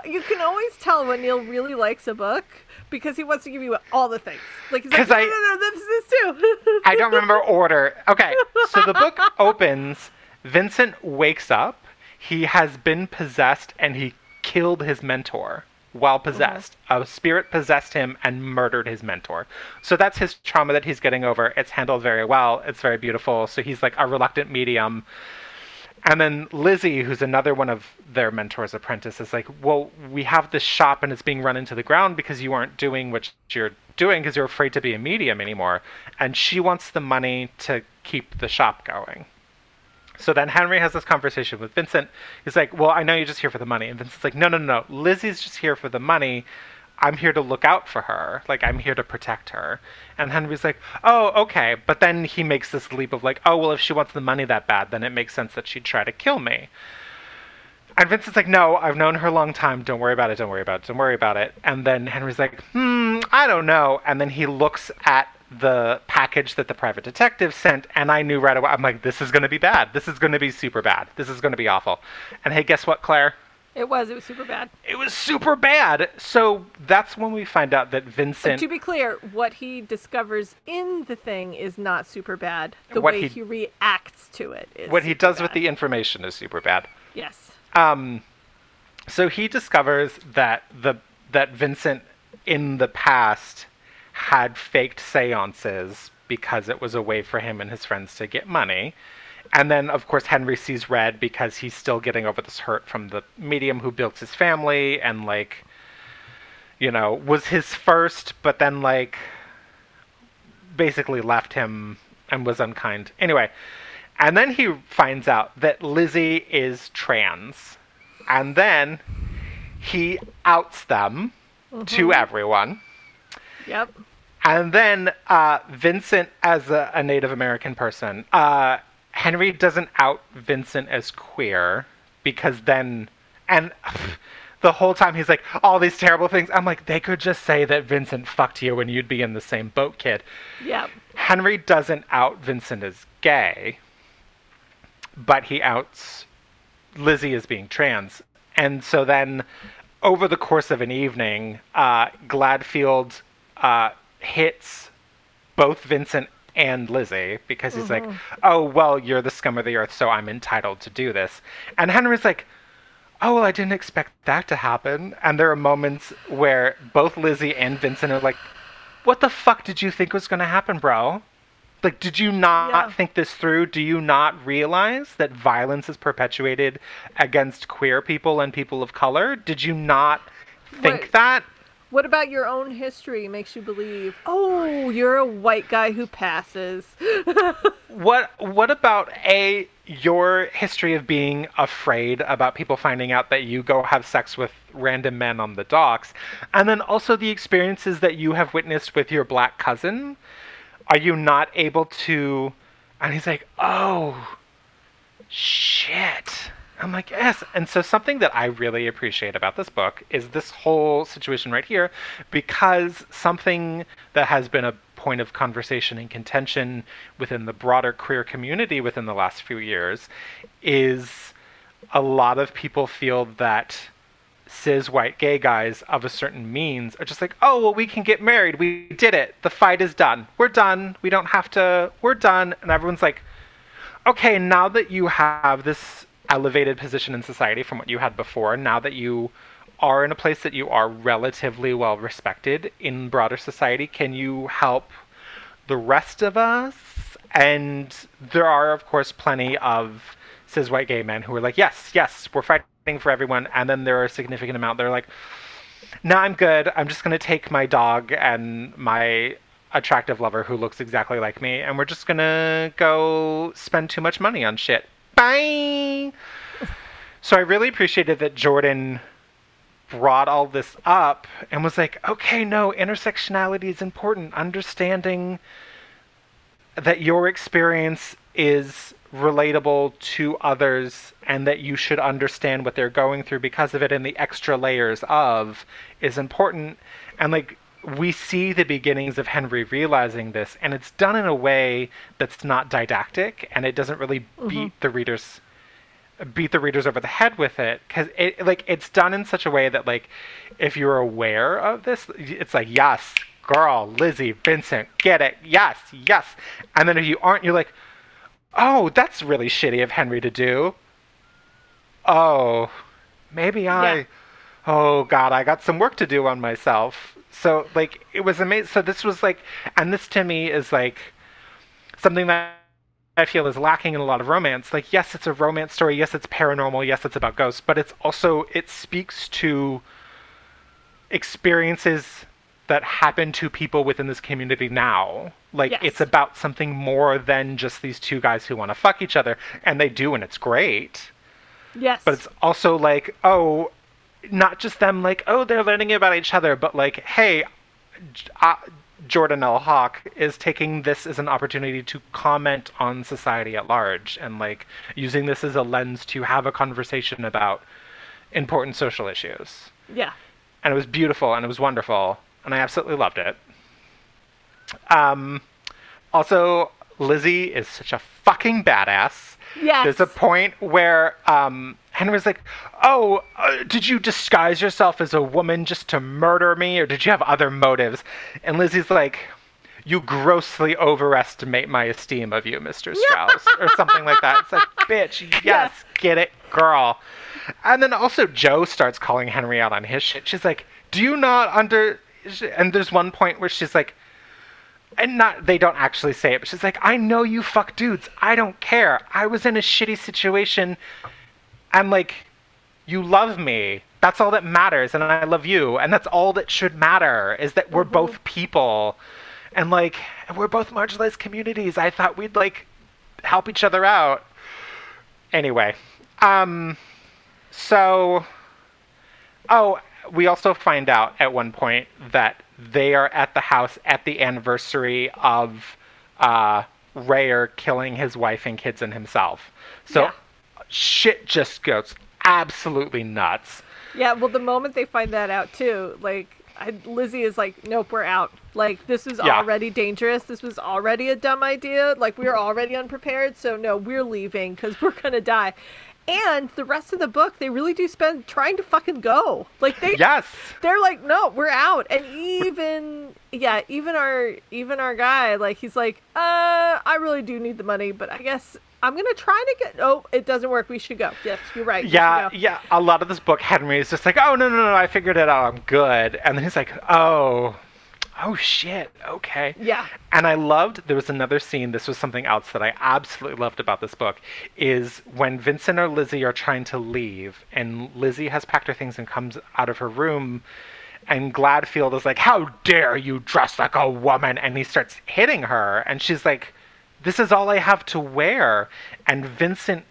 S2: You can always tell when Neil really likes a book because he wants to give you all the things. Like he's like, no,
S3: I-
S2: no, no, this is this too.
S3: I don't remember order. Okay, so the book opens. Vincent wakes up. He has been possessed and he killed his mentor while uh-huh. possessed. A spirit possessed him and murdered his mentor. So that's his trauma that he's getting over. It's handled very well. It's very beautiful. So he's like a reluctant medium. And then Lizzie, who's another one of their mentor's apprentices, is like, Well, we have this shop and it's being run into the ground because you aren't doing what you're doing because you're afraid to be a medium anymore. And she wants the money to keep the shop going. So then Henry has this conversation with Vincent. He's like, Well, I know you're just here for the money. And Vincent's like, No, no, no. Lizzie's just here for the money. I'm here to look out for her. Like, I'm here to protect her. And Henry's like, Oh, okay. But then he makes this leap of, like, Oh, well, if she wants the money that bad, then it makes sense that she'd try to kill me. And Vincent's like, No, I've known her a long time. Don't worry about it. Don't worry about it. Don't worry about it. And then Henry's like, Hmm, I don't know. And then he looks at the package that the private detective sent, and I knew right away. I'm like, this is going to be bad. This is going to be super bad. This is going to be awful. And hey, guess what, Claire?
S2: It was. It was super bad.
S3: It was super bad. So that's when we find out that Vincent.
S2: to be clear, what he discovers in the thing is not super bad. The way
S3: he-
S2: he, reacts to it is.
S3: what he does with the information is super bad.
S2: Yes.
S3: Um, so he discovers that the that Vincent in the past had faked seances because it was a way for him and his friends to get money. And then, of course, Henry sees red because he's still getting over this hurt from the medium who built his family and, like, you know, was his first, but then, like, basically left him and was unkind. Anyway, and then he finds out that Lizzie is trans. And then he outs them to everyone.
S2: Yep.
S3: And then uh, Vincent, as a, a Native American person, uh, Henry doesn't out Vincent as queer because then, and the whole time he's like, all these terrible things. I'm like, they could just say that Vincent fucked you and you'd be in the same boat, kid.
S2: Yeah.
S3: Henry doesn't out Vincent as gay, but he outs Lizzie as being trans. And so then, over the course of an evening, uh, Gladfield uh, hits both Vincent and Lizzie because he's like, mm-hmm. oh, well, you're the scum of the earth, so I'm entitled to do this. And Henry's like, oh, well, I didn't expect that to happen. And there are moments where both Lizzie and Vincent are like, what the fuck did you think was going to happen, bro? Like, did you not
S2: Yeah.
S3: think this through? Do you not realize that violence is perpetuated against queer people and people of color? Did you not think
S2: Wait.
S3: that?
S2: What about your own history makes you believe, oh, you're a white guy who passes?
S3: What what about a your history of being afraid about people finding out that you go have sex with random men on the docks and then also the experiences that you have witnessed with your black cousin? Are you not able to and he's like, "Oh, shit." I'm like, yes. And so something that I really appreciate about this book is this whole situation right here, because something that has been a point of conversation and contention within the broader queer community within the last few years is a lot of people feel that cis white gay guys of a certain means are just like, oh, well, we can get married. We did it. The fight is done. We're done. We don't have to. We're done. And everyone's like, okay, now that you have this elevated position in society from what you had before, now that you are in a place that you are relatively well respected in broader society, can you help the rest of us? And there are, of course, plenty of cis white gay men who are like, yes, yes, we're fighting for everyone. And then there are a significant amount they're like, no, I'm good. I'm just going to take my dog and my attractive lover who looks exactly like me, and we're just going to go spend too much money on shit. Bye. So I really appreciated that Jordan brought all this up and was like, okay, no, intersectionality is important. Understanding that your experience is relatable to others and that you should understand what they're going through because of it and the extra layers of is important and like we see the beginnings of Henry realizing this and it's done in a way that's not didactic and it doesn't really mm-hmm. beat the readers beat the readers over the head with it because it like it's done in such a way that like if you're aware of this it's like yes girl lizzie vincent get it yes yes and then if you aren't you're like oh that's really shitty of henry to do. Oh maybe i
S2: Yeah.
S3: oh god i got some work to do on myself so like it was amazing so this was like and this to me is like something that I feel is lacking in a lot of romance. Like, yes, it's a romance story. Yes, it's paranormal. Yes, it's about ghosts. But it's also it speaks to experiences that happen to people within this community now. Like
S2: Yes.
S3: it's about something more than just these two guys who want to fuck each other, and they do, and it's great.
S2: Yes.
S3: But it's also like, oh, not just them, like, oh, they're learning about each other, but like, hey, uh, Jordan L. Hawk is taking this as an opportunity to comment on society at large and like using this as a lens to have a conversation about important social issues.
S2: yeah.
S3: And it was beautiful and it was wonderful, and I absolutely loved it. Um, also, Lizzie is such a fucking badass.
S2: Yes.
S3: There's a point where um, Henry's like, "Oh, uh, did you disguise yourself as a woman just to murder me, or did you have other motives?" And Lizzie's like, "You grossly overestimate my esteem of you, Mr. Strauss," or something like that. It's like, "Bitch, yes,
S2: Yes.
S3: get it, girl." And then also Joe starts calling Henry out on his shit. She's like, "Do you not under?" And there's one point where she's like, and not they don't actually say it, but she's like, I know you fuck dudes. I don't care. I was in a shitty situation and like you love me. That's all that matters and I love you and that's all that should matter is that we're both people. And like we're both marginalized communities. I thought we'd like help each other out. Anyway, um so Oh, we also find out at one point that they are at the house at the anniversary of uh, Rayer killing his wife and kids and himself. So
S2: Yeah.
S3: Shit just goes absolutely nuts.
S2: Yeah, well, the moment they find that out too, like I, Lizzie is like, "Nope, we're out. Like this was
S3: Yeah.
S2: already dangerous. This was already a dumb idea. Like we were already unprepared. So no, we're leaving because we're gonna die." And the rest of the book, they really do spend trying to fucking go. Like they,
S3: Yes.
S2: they're like, "No, we're out." And even yeah, even our even our guy, like he's like, "Uh, I really do need the money, but I guess." I'm gonna try to get. Oh, it doesn't work. We should go. Yes, you're right.
S3: Yeah, yeah. A lot of this book, Henry is just like, oh no, no, no, I figured it out. I'm good. And then he's like, oh, oh shit, okay.
S2: Yeah.
S3: And I loved. There was another scene. This was something else that I absolutely loved about this book. Is when Vincent or Lizzie are trying to leave, and Lizzie has packed her things and comes out of her room. And Gladfield is like, How dare you dress like a woman? And he starts hitting her. And she's like, This is all I have to wear. And Vincent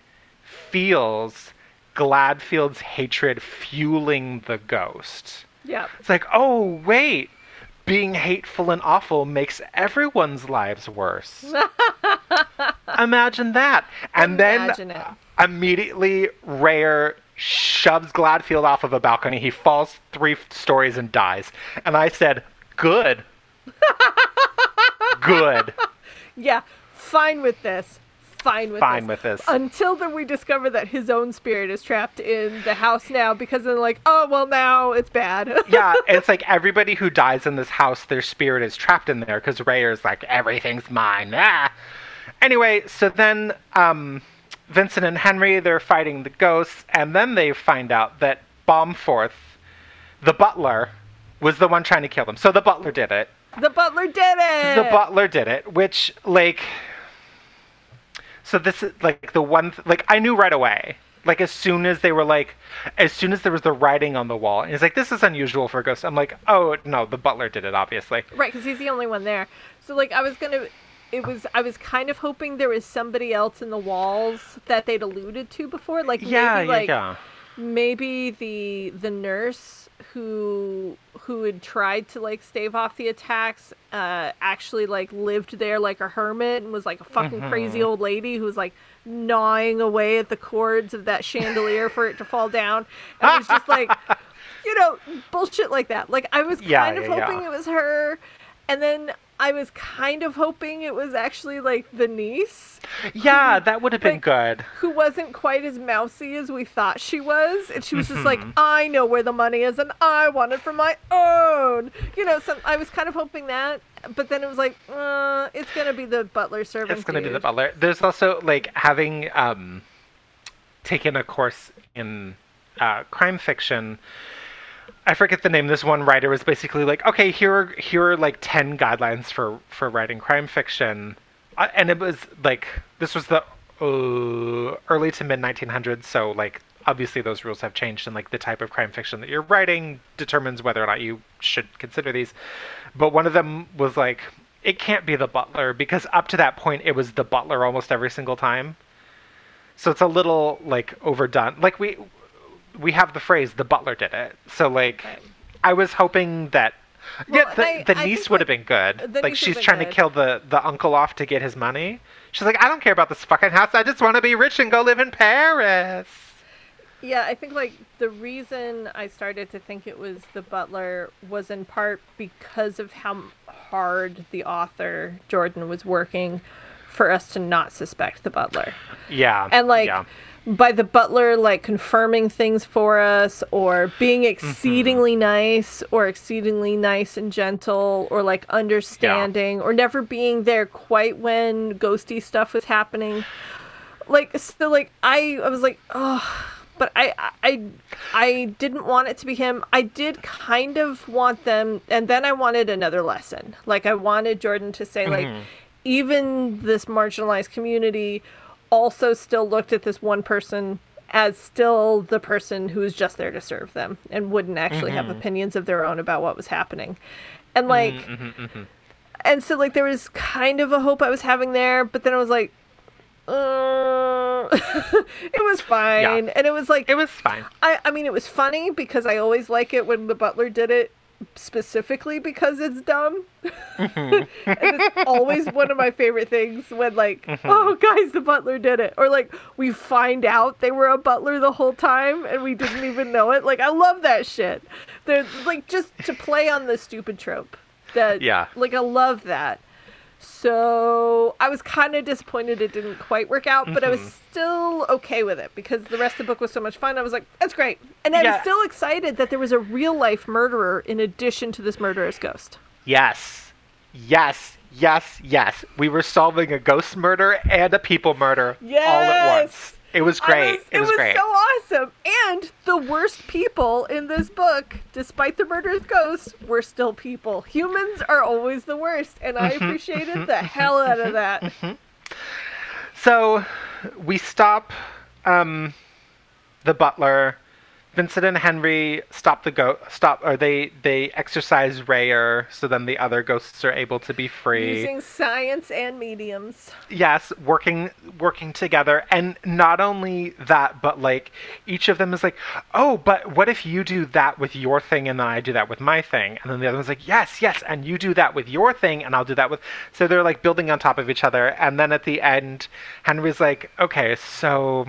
S3: feels Gladfield's hatred fueling the ghost.
S2: Yeah.
S3: It's like, oh, wait. Being hateful and awful makes everyone's lives worse. Imagine that. And
S2: Imagine
S3: then
S2: it.
S3: immediately Rayer shoves Gladfield off of a balcony. He falls three stories and dies. And I said, good. good.
S2: Yeah, fine with this. Fine with
S3: Fine
S2: this.
S3: with this.
S2: Until then, we discover that his own spirit is trapped in the house now because then, like, oh, well, now it's bad.
S3: yeah, it's like everybody who dies in this house, their spirit is trapped in there because Rayer's like, everything's mine. Ah. Anyway, so then um, Vincent and Henry, they're fighting the ghosts, and then they find out that Bombforth, the butler, was the one trying to kill them. So the butler did it.
S2: the butler did it!
S3: The butler did it, which, like. So this is like the one, th- like, I knew right away. Like, as soon as they were like, as soon as there was the writing on the wall, and he's like, this is unusual for a ghost. I'm like, oh, no, the butler did it, obviously.
S2: Right, because he's the only one there. So, like, I was gonna. It was. I was kind of hoping there was somebody else in the walls that they'd alluded to before. Like,
S3: Yeah,
S2: maybe,
S3: yeah,
S2: like,
S3: yeah.
S2: maybe the the nurse who who had tried to like stave off the attacks uh actually like lived there like a hermit and was like a fucking crazy old lady who was like gnawing away at the cords of that chandelier for it to fall down. And it was just like you know bullshit like that. Like i was
S3: Yeah,
S2: kind of
S3: yeah, yeah.
S2: hoping it was her. And then i was kind of hoping it was actually like the niece
S3: Yeah, that would have been
S2: like-
S3: good.
S2: who wasn't quite as mousy as we thought she was. And she was just like,
S3: Mm-hmm.
S2: I know where the money is and I want it for my own. You know, so I was kind of hoping that. But then it was like, uh, it's going to be the butler servant.
S3: It's gonna be the butler. There's also like having um, taken a course in uh, crime fiction. I forget the name. This one writer was basically like, okay, here are here are like ten guidelines for for writing crime fiction, uh, and it was like this was the uh, early to mid 1900s, so like obviously those rules have changed, and like the type of crime fiction that you're writing determines whether or not you should consider these. But one of them was like, it can't be the butler because up to that point it was the butler almost every single time. So it's a little like overdone. Like we we have the phrase the butler did it. So like. I was hoping that
S2: Well,
S3: yeah, the,
S2: I-
S3: the niece would have
S2: like,
S3: been good. Like she's trying
S2: been
S3: to kill the the uncle off to get his money. She's like, I don't care about this fucking house. I just want to be rich and go live in Paris.
S2: Yeah, I think like the reason I started to think it was the butler was in part because of how hard the author Jordan was working for us to not suspect the butler.
S3: Yeah.
S2: And like
S3: yeah.
S2: By the butler like confirming things for us or being mm-hmm. exceedingly nice or exceedingly nice and gentle or like understanding or never being there quite when ghosty stuff was happening. Like so like i i was like oh but I, I i didn't want it to be him. I did kind of want them and then i wanted another lesson. Like i wanted jordan to say like mm-hmm. even this marginalized community also still looked at this one person as still the person who was just there to serve them and wouldn't actually have mm-hmm. opinions of their own about what was happening. And mm-hmm, like mm-hmm, and so like there was kind of a hope i was having there but then i was like uh, it was fine. And it was like
S3: it was fine.
S2: I, I mean, it was funny because I always like it when the butler did it specifically because it's dumb. Mm-hmm. and it's always one of my favorite things when, like, mm-hmm. oh, guys, the butler did it. Or, like, we find out they were a butler the whole time and we didn't even know it. Like, I love that shit. They're, like, just to play on the stupid trope. That,
S3: Yeah.
S2: Like, I love that. So I was kind of disappointed it didn't quite work out, but I was mm-hmm. still okay with it because the rest of the book was so much fun. I was like, that's great. And I was still excited that there was a real life murderer in addition to this murderous ghost.
S3: Yes. Yes. Yes. Yes. We were solving a ghost murder and a people murder all at once. It was great.
S2: was-
S3: it, was, great.
S2: so awesome. And the worst people in this book, despite the murderous ghosts, were still people. Humans are always the worst, and I
S3: Mm-hmm.
S2: appreciated the hell out of that.
S3: So we stop um, the butler. Vincent and Henry stop the go stop or they they exercise Rayer so then the other ghosts are able to be free.
S2: Using science and mediums.
S3: yes, working working together and not only that but like each of them is like, "Oh, but what if you do that with your thing and then I do that with my thing?" And then the other one's like, "Yes, yes, and you do that with your thing and I'll do that with." So they're like building on top of each other and then at the end Henry's like, "Okay, so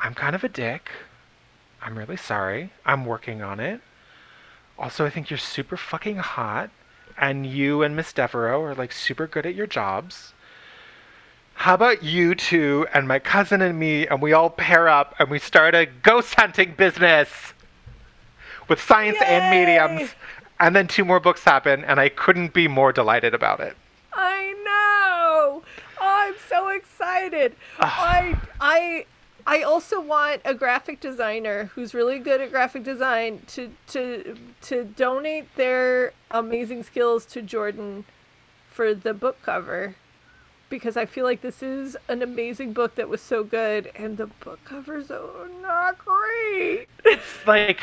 S3: I'm kind of a dick. I'm really sorry. I'm working on it. Also, I think you're super fucking hot, and you and Miss Devereaux are like super good at your jobs. How about you two and my cousin and me, and we all pair up and we start a ghost hunting business with science and
S2: Yay!
S3: mediums? And then two more books happen, and I couldn't be more delighted about it.
S2: I know. Oh, I'm so excited. I I I also want a graphic designer who's really good at graphic design to to to donate their amazing skills to Jordan for the book cover because I feel like this is an amazing book that was so good and the book covers are not great.
S3: It's like,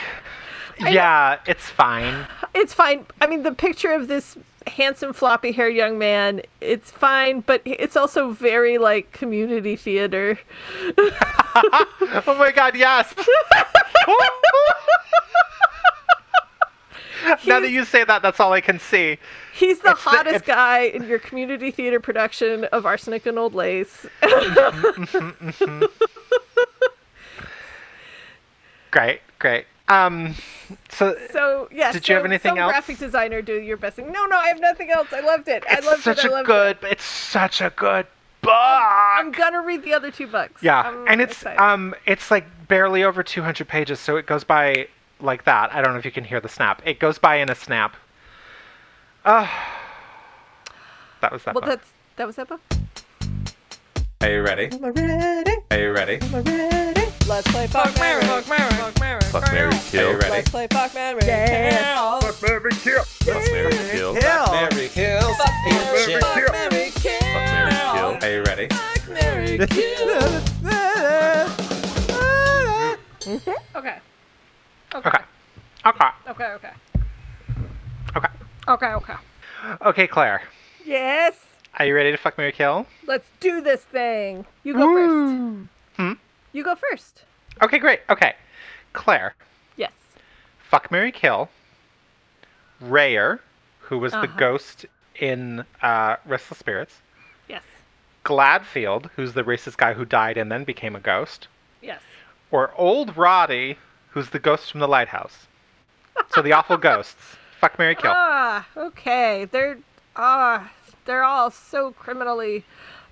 S3: yeah, it's fine.
S2: It's fine. I mean, the picture of this handsome floppy haired young man, it's fine, but it's also very like community theater.
S3: Oh my god, yes! now that you say that, that's all I can see.
S2: He's the
S3: It's
S2: hottest
S3: it's-
S2: guy in your community theater production of Arsenic and Old Lace.
S3: Great, great. Um, so
S2: So yes.
S3: Did you have anything else?
S2: graphic designer do your best thing. No, no, I have nothing else. I loved it. I
S3: it's
S2: loved
S3: such
S2: it. I
S3: a
S2: loved
S3: good,
S2: it.
S3: it's such a good book.
S2: I'm gonna read the other two books.
S3: yeah,
S2: I'm
S3: and it's
S2: excited.
S3: um, it's like barely over 200 pages, so it goes by like that. I don't know if you can hear the snap. It goes by in a snap. Uh, that was that
S2: well,
S3: book.
S2: that's that was that book.
S1: Are you ready? Am I ready? Are you ready? Am I ready?
S2: Let's play Fuck Mary. Fuck Mary. Fuck Mary.
S1: Fuck Mary Kill. Are you ready?
S2: play Fuck Mary.
S1: Fuck Mary Kill. Fuck Mary Kill. Fuck Mary Kill.
S2: Fuck Mary.
S1: Fuck Mary Kill. Are you ready?
S2: Fuck Mary. Kill. Okay. Okay.
S3: Okay. Okay.
S2: Okay. Okay.
S3: Okay.
S2: Okay. Okay.
S3: Okay, Claire.
S2: Yes.
S3: Are you ready to fuck Mary Kill?
S2: Let's do this thing. You go first.
S3: Hmm?
S2: You go first.
S3: Okay, great. Okay. Claire,
S2: Yes.
S3: fuck Mary Kill. Rayer, who was the
S2: Uh-huh.
S3: ghost in uh, Restless Spirits.
S2: Yes.
S3: Gladfield, who's the racist guy who died and then became a ghost.
S2: Yes.
S3: Or Old Roddy, who's the ghost from the lighthouse. So the awful ghosts. Fuck Mary Kill.
S2: Ah. Okay. They're ah. they're all so criminally.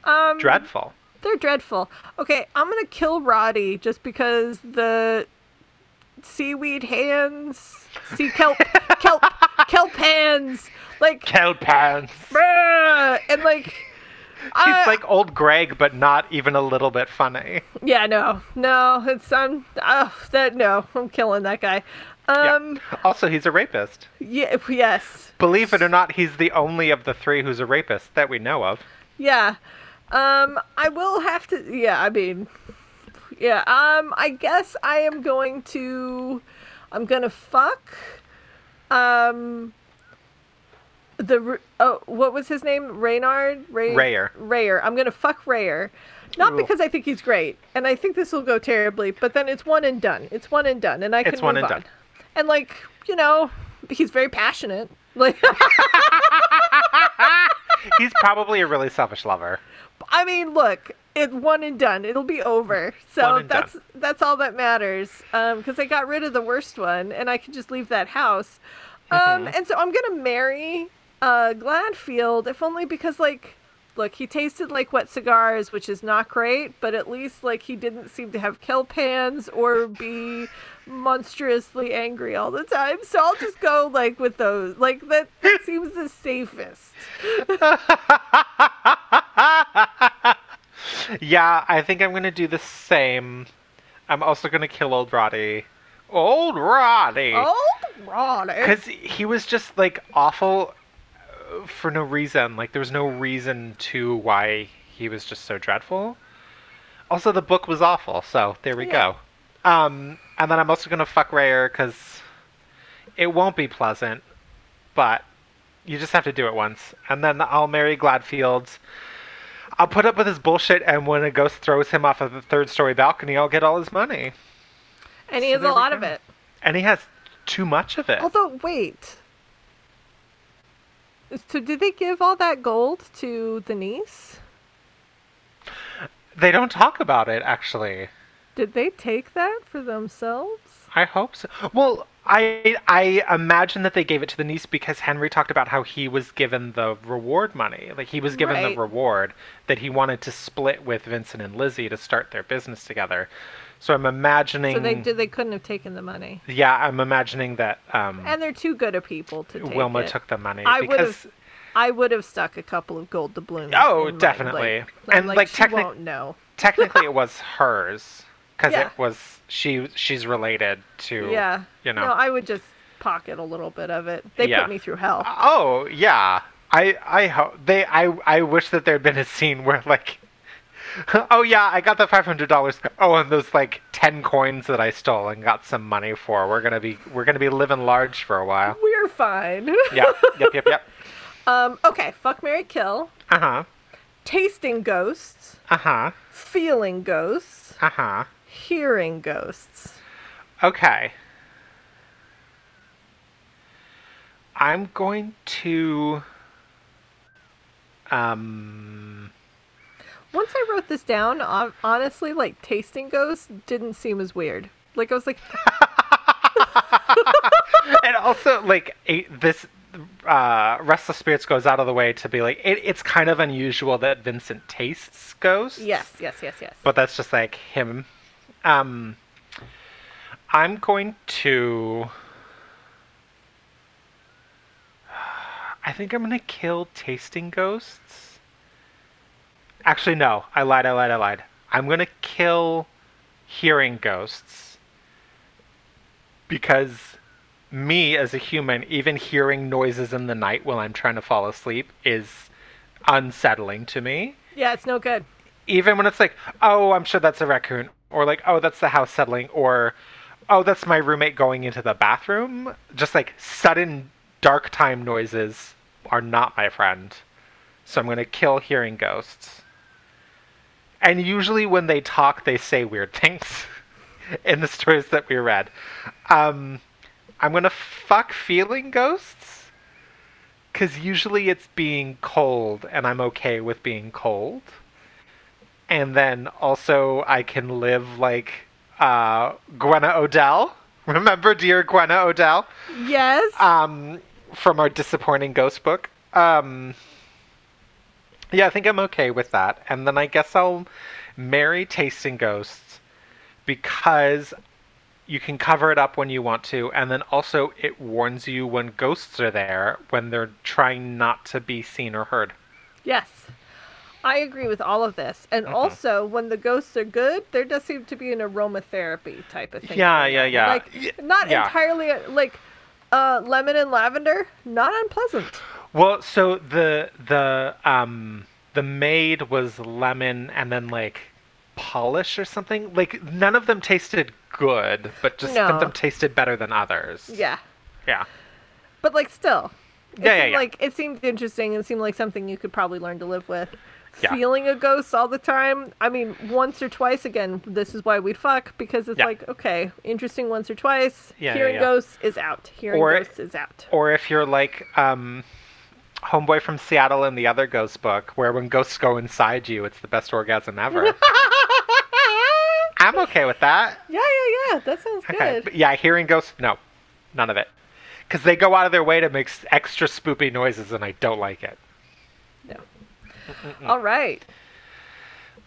S2: Um.
S3: Dreadful.
S2: They're dreadful. Okay, I'm gonna kill Roddy just because the seaweed hands, sea kelp, kelp, kelp hands, like,
S3: Kelpans.
S2: bruh, and like,
S3: He's
S2: uh,
S3: like old Greg, but not even a little bit funny.
S2: yeah, no, no, it's I'm, oh, that no, I'm killing that guy.
S3: Yeah.
S2: Um,
S3: Also, he's a rapist.
S2: yeah, yes,
S3: Believe it or not, he's the only of the three who's a rapist that we know of.
S2: yeah. Um, I will have to. Yeah, I mean, yeah. Um, I guess I am going to. I'm gonna fuck. Um. The oh, what was his name? Reynard. Ray-
S3: Rayer.
S2: Rayer. I'm gonna fuck Rayer, not
S3: Ooh.
S2: because I think he's great, and I think this will go terribly, but then it's one and done. It's one and done, and I can
S3: It's one
S2: move
S3: and
S2: on.
S3: done.
S2: And like you know, he's very passionate. Like.
S3: He's probably a really selfish lover.
S2: I mean, look, it's one and done. It'll be over. So
S3: One and
S2: that's that's all that matters. Um, because I got rid of the worst one, and I can just leave that house. Um,
S3: Mm-hmm.
S2: and so I'm gonna marry uh Gladfield, if only because like, look, he tasted like wet cigars, which is not great, but at least like he didn't seem to have kelp hands or be monstrously angry all the time. So I'll just go like with those. Like that, that seems the safest.
S3: yeah, I think I'm gonna do the same. I'm also gonna kill old Roddy. Old Roddy!
S2: Oh, Ronnie.
S3: Because he was just like awful uh, for no reason. Like there was no reason to why he was just so dreadful. Also, the book was awful, so there we
S2: Yeah.
S3: go. Um, and then I'm also gonna fuck Rayer because it won't be pleasant, but you just have to do it once. And then I'll marry Gladfield. I'll put up with his bullshit, and when a ghost throws him off of the third story balcony, I'll get all his money.
S2: And he
S3: So
S2: has a lot of it.
S3: And he has too much of it.
S2: Although, wait. So, did they give all that gold to the niece?
S3: They don't talk about it, actually.
S2: Did they take that for themselves?
S3: I hope so. Well, I I imagine that they gave it to the niece because Henry talked about how he was given the reward money. Like he was given
S2: Right.
S3: the reward that he wanted to split with Vincent and Lizzie to start their business together. So I'm imagining.
S2: So they did. They couldn't have taken the money,
S3: Yeah, I'm imagining that um,
S2: and they're too good of people to take
S3: Wilma
S2: it.
S3: took the money
S2: I would
S3: because.
S2: have. I would have stuck a couple of gold doubloons.
S3: Oh, definitely.
S2: Like,
S3: And,
S2: like,
S3: like,
S2: she
S3: technic-
S2: won't know.
S3: technically it was hers because
S2: Yeah.
S3: it was she she's related to
S2: Yeah.
S3: you know
S2: No, I would just pocket a little bit of it. They
S3: Yeah.
S2: put me through hell.
S3: Oh yeah, I I hope they I I wish that there'd been a scene where like, oh yeah, I got the five hundred dollars. Oh, and those like ten coins that I stole and got some money for. We're gonna be we're gonna be living large for a while.
S2: We're fine.
S3: Yeah. yep. Yep. Yep.
S2: um. Okay. Fuck Mary Kill.
S3: Uh huh.
S2: Tasting ghosts.
S3: Uh huh.
S2: Feeling ghosts.
S3: Uh huh.
S2: Hearing ghosts.
S3: Okay. I'm going to. Um.
S2: Once I wrote this down, honestly, like tasting ghosts didn't seem as weird. Like I was like,
S3: and also like this uh restless spirits goes out of the way to be like it, it's kind of unusual that vincent tastes ghosts
S2: yes, yes, yes, yes.
S3: but that's just like him um i'm going to i think i'm gonna kill tasting ghosts actually no i lied i lied i lied i'm gonna kill hearing ghosts because me as a human, even hearing noises in the night while I'm trying to fall asleep is unsettling to me.
S2: yeah, it's no good.
S3: Even when it's like, oh, I'm sure that's a raccoon. Or like oh that's the house settling or oh that's my roommate going into the bathroom. Just like sudden dark time noises are not my friend. So i'm going to kill hearing ghosts. And usually when they talk they say weird things in the stories that we read. Um, i'm going to fuck feeling ghosts because usually it's being cold and i'm okay with being cold and then also I can live like uh, Gwenna Odell. Remember, dear Gwenna Odell,
S2: Yes.
S3: um, from our disappointing ghost book. Um, yeah, I think I'm okay with that, and then I guess I'll marry tasting ghosts because you can cover it up when you want to, and then also it warns you when ghosts are there when they're trying not to be seen or heard.
S2: yes. I agree with all of this. And
S3: Mm-hmm.
S2: also, when the ghosts are good, there does seem to be an aromatherapy type of thing.
S3: Yeah, yeah, yeah.
S2: Like, not
S3: yeah.
S2: entirely, uh, like, uh, lemon and lavender, not unpleasant.
S3: Well, so the the um the maid was lemon and then like polish or something. Like none of them tasted good, but just some of them tasted better than others.
S2: Yeah.
S3: Yeah.
S2: But, like, still. It
S3: Yeah, yeah,
S2: seemed
S3: yeah.
S2: Like, it seemed interesting and seemed like something you could probably learn to live with.
S3: Yeah.
S2: Feeling a ghost all the time. I mean, once or twice again. This is why we'd fuck because it's
S3: Yeah.
S2: like okay, interesting once or twice.
S3: Yeah,
S2: Hearing ghosts is out. Hearing
S3: Or-
S2: ghosts is out.
S3: Or if you're like um Homeboy from Seattle in the other ghost book, where when ghosts go inside you, it's the best orgasm ever. I'm okay with that.
S2: Yeah, yeah, yeah. That sounds
S3: Okay.
S2: good.
S3: Yeah, hearing ghosts, no. None of it. Because they go out of their way to make extra spoopy noises, and I don't like it.
S2: All right.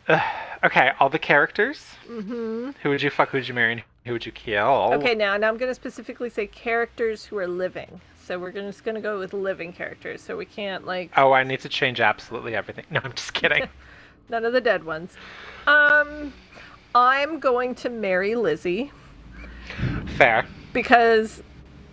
S3: Okay, all the characters. Mm-hmm. Who would you fuck? Who would you marry? and Who would you kill?
S2: Okay, now now I'm gonna specifically say characters who are living. So we're gonna, just gonna go with living characters. So we can't like
S3: Oh, I need to change absolutely everything. No, I'm just kidding.
S2: none of the dead ones. Um, I'm going to marry Lizzie
S3: Fair.
S2: because.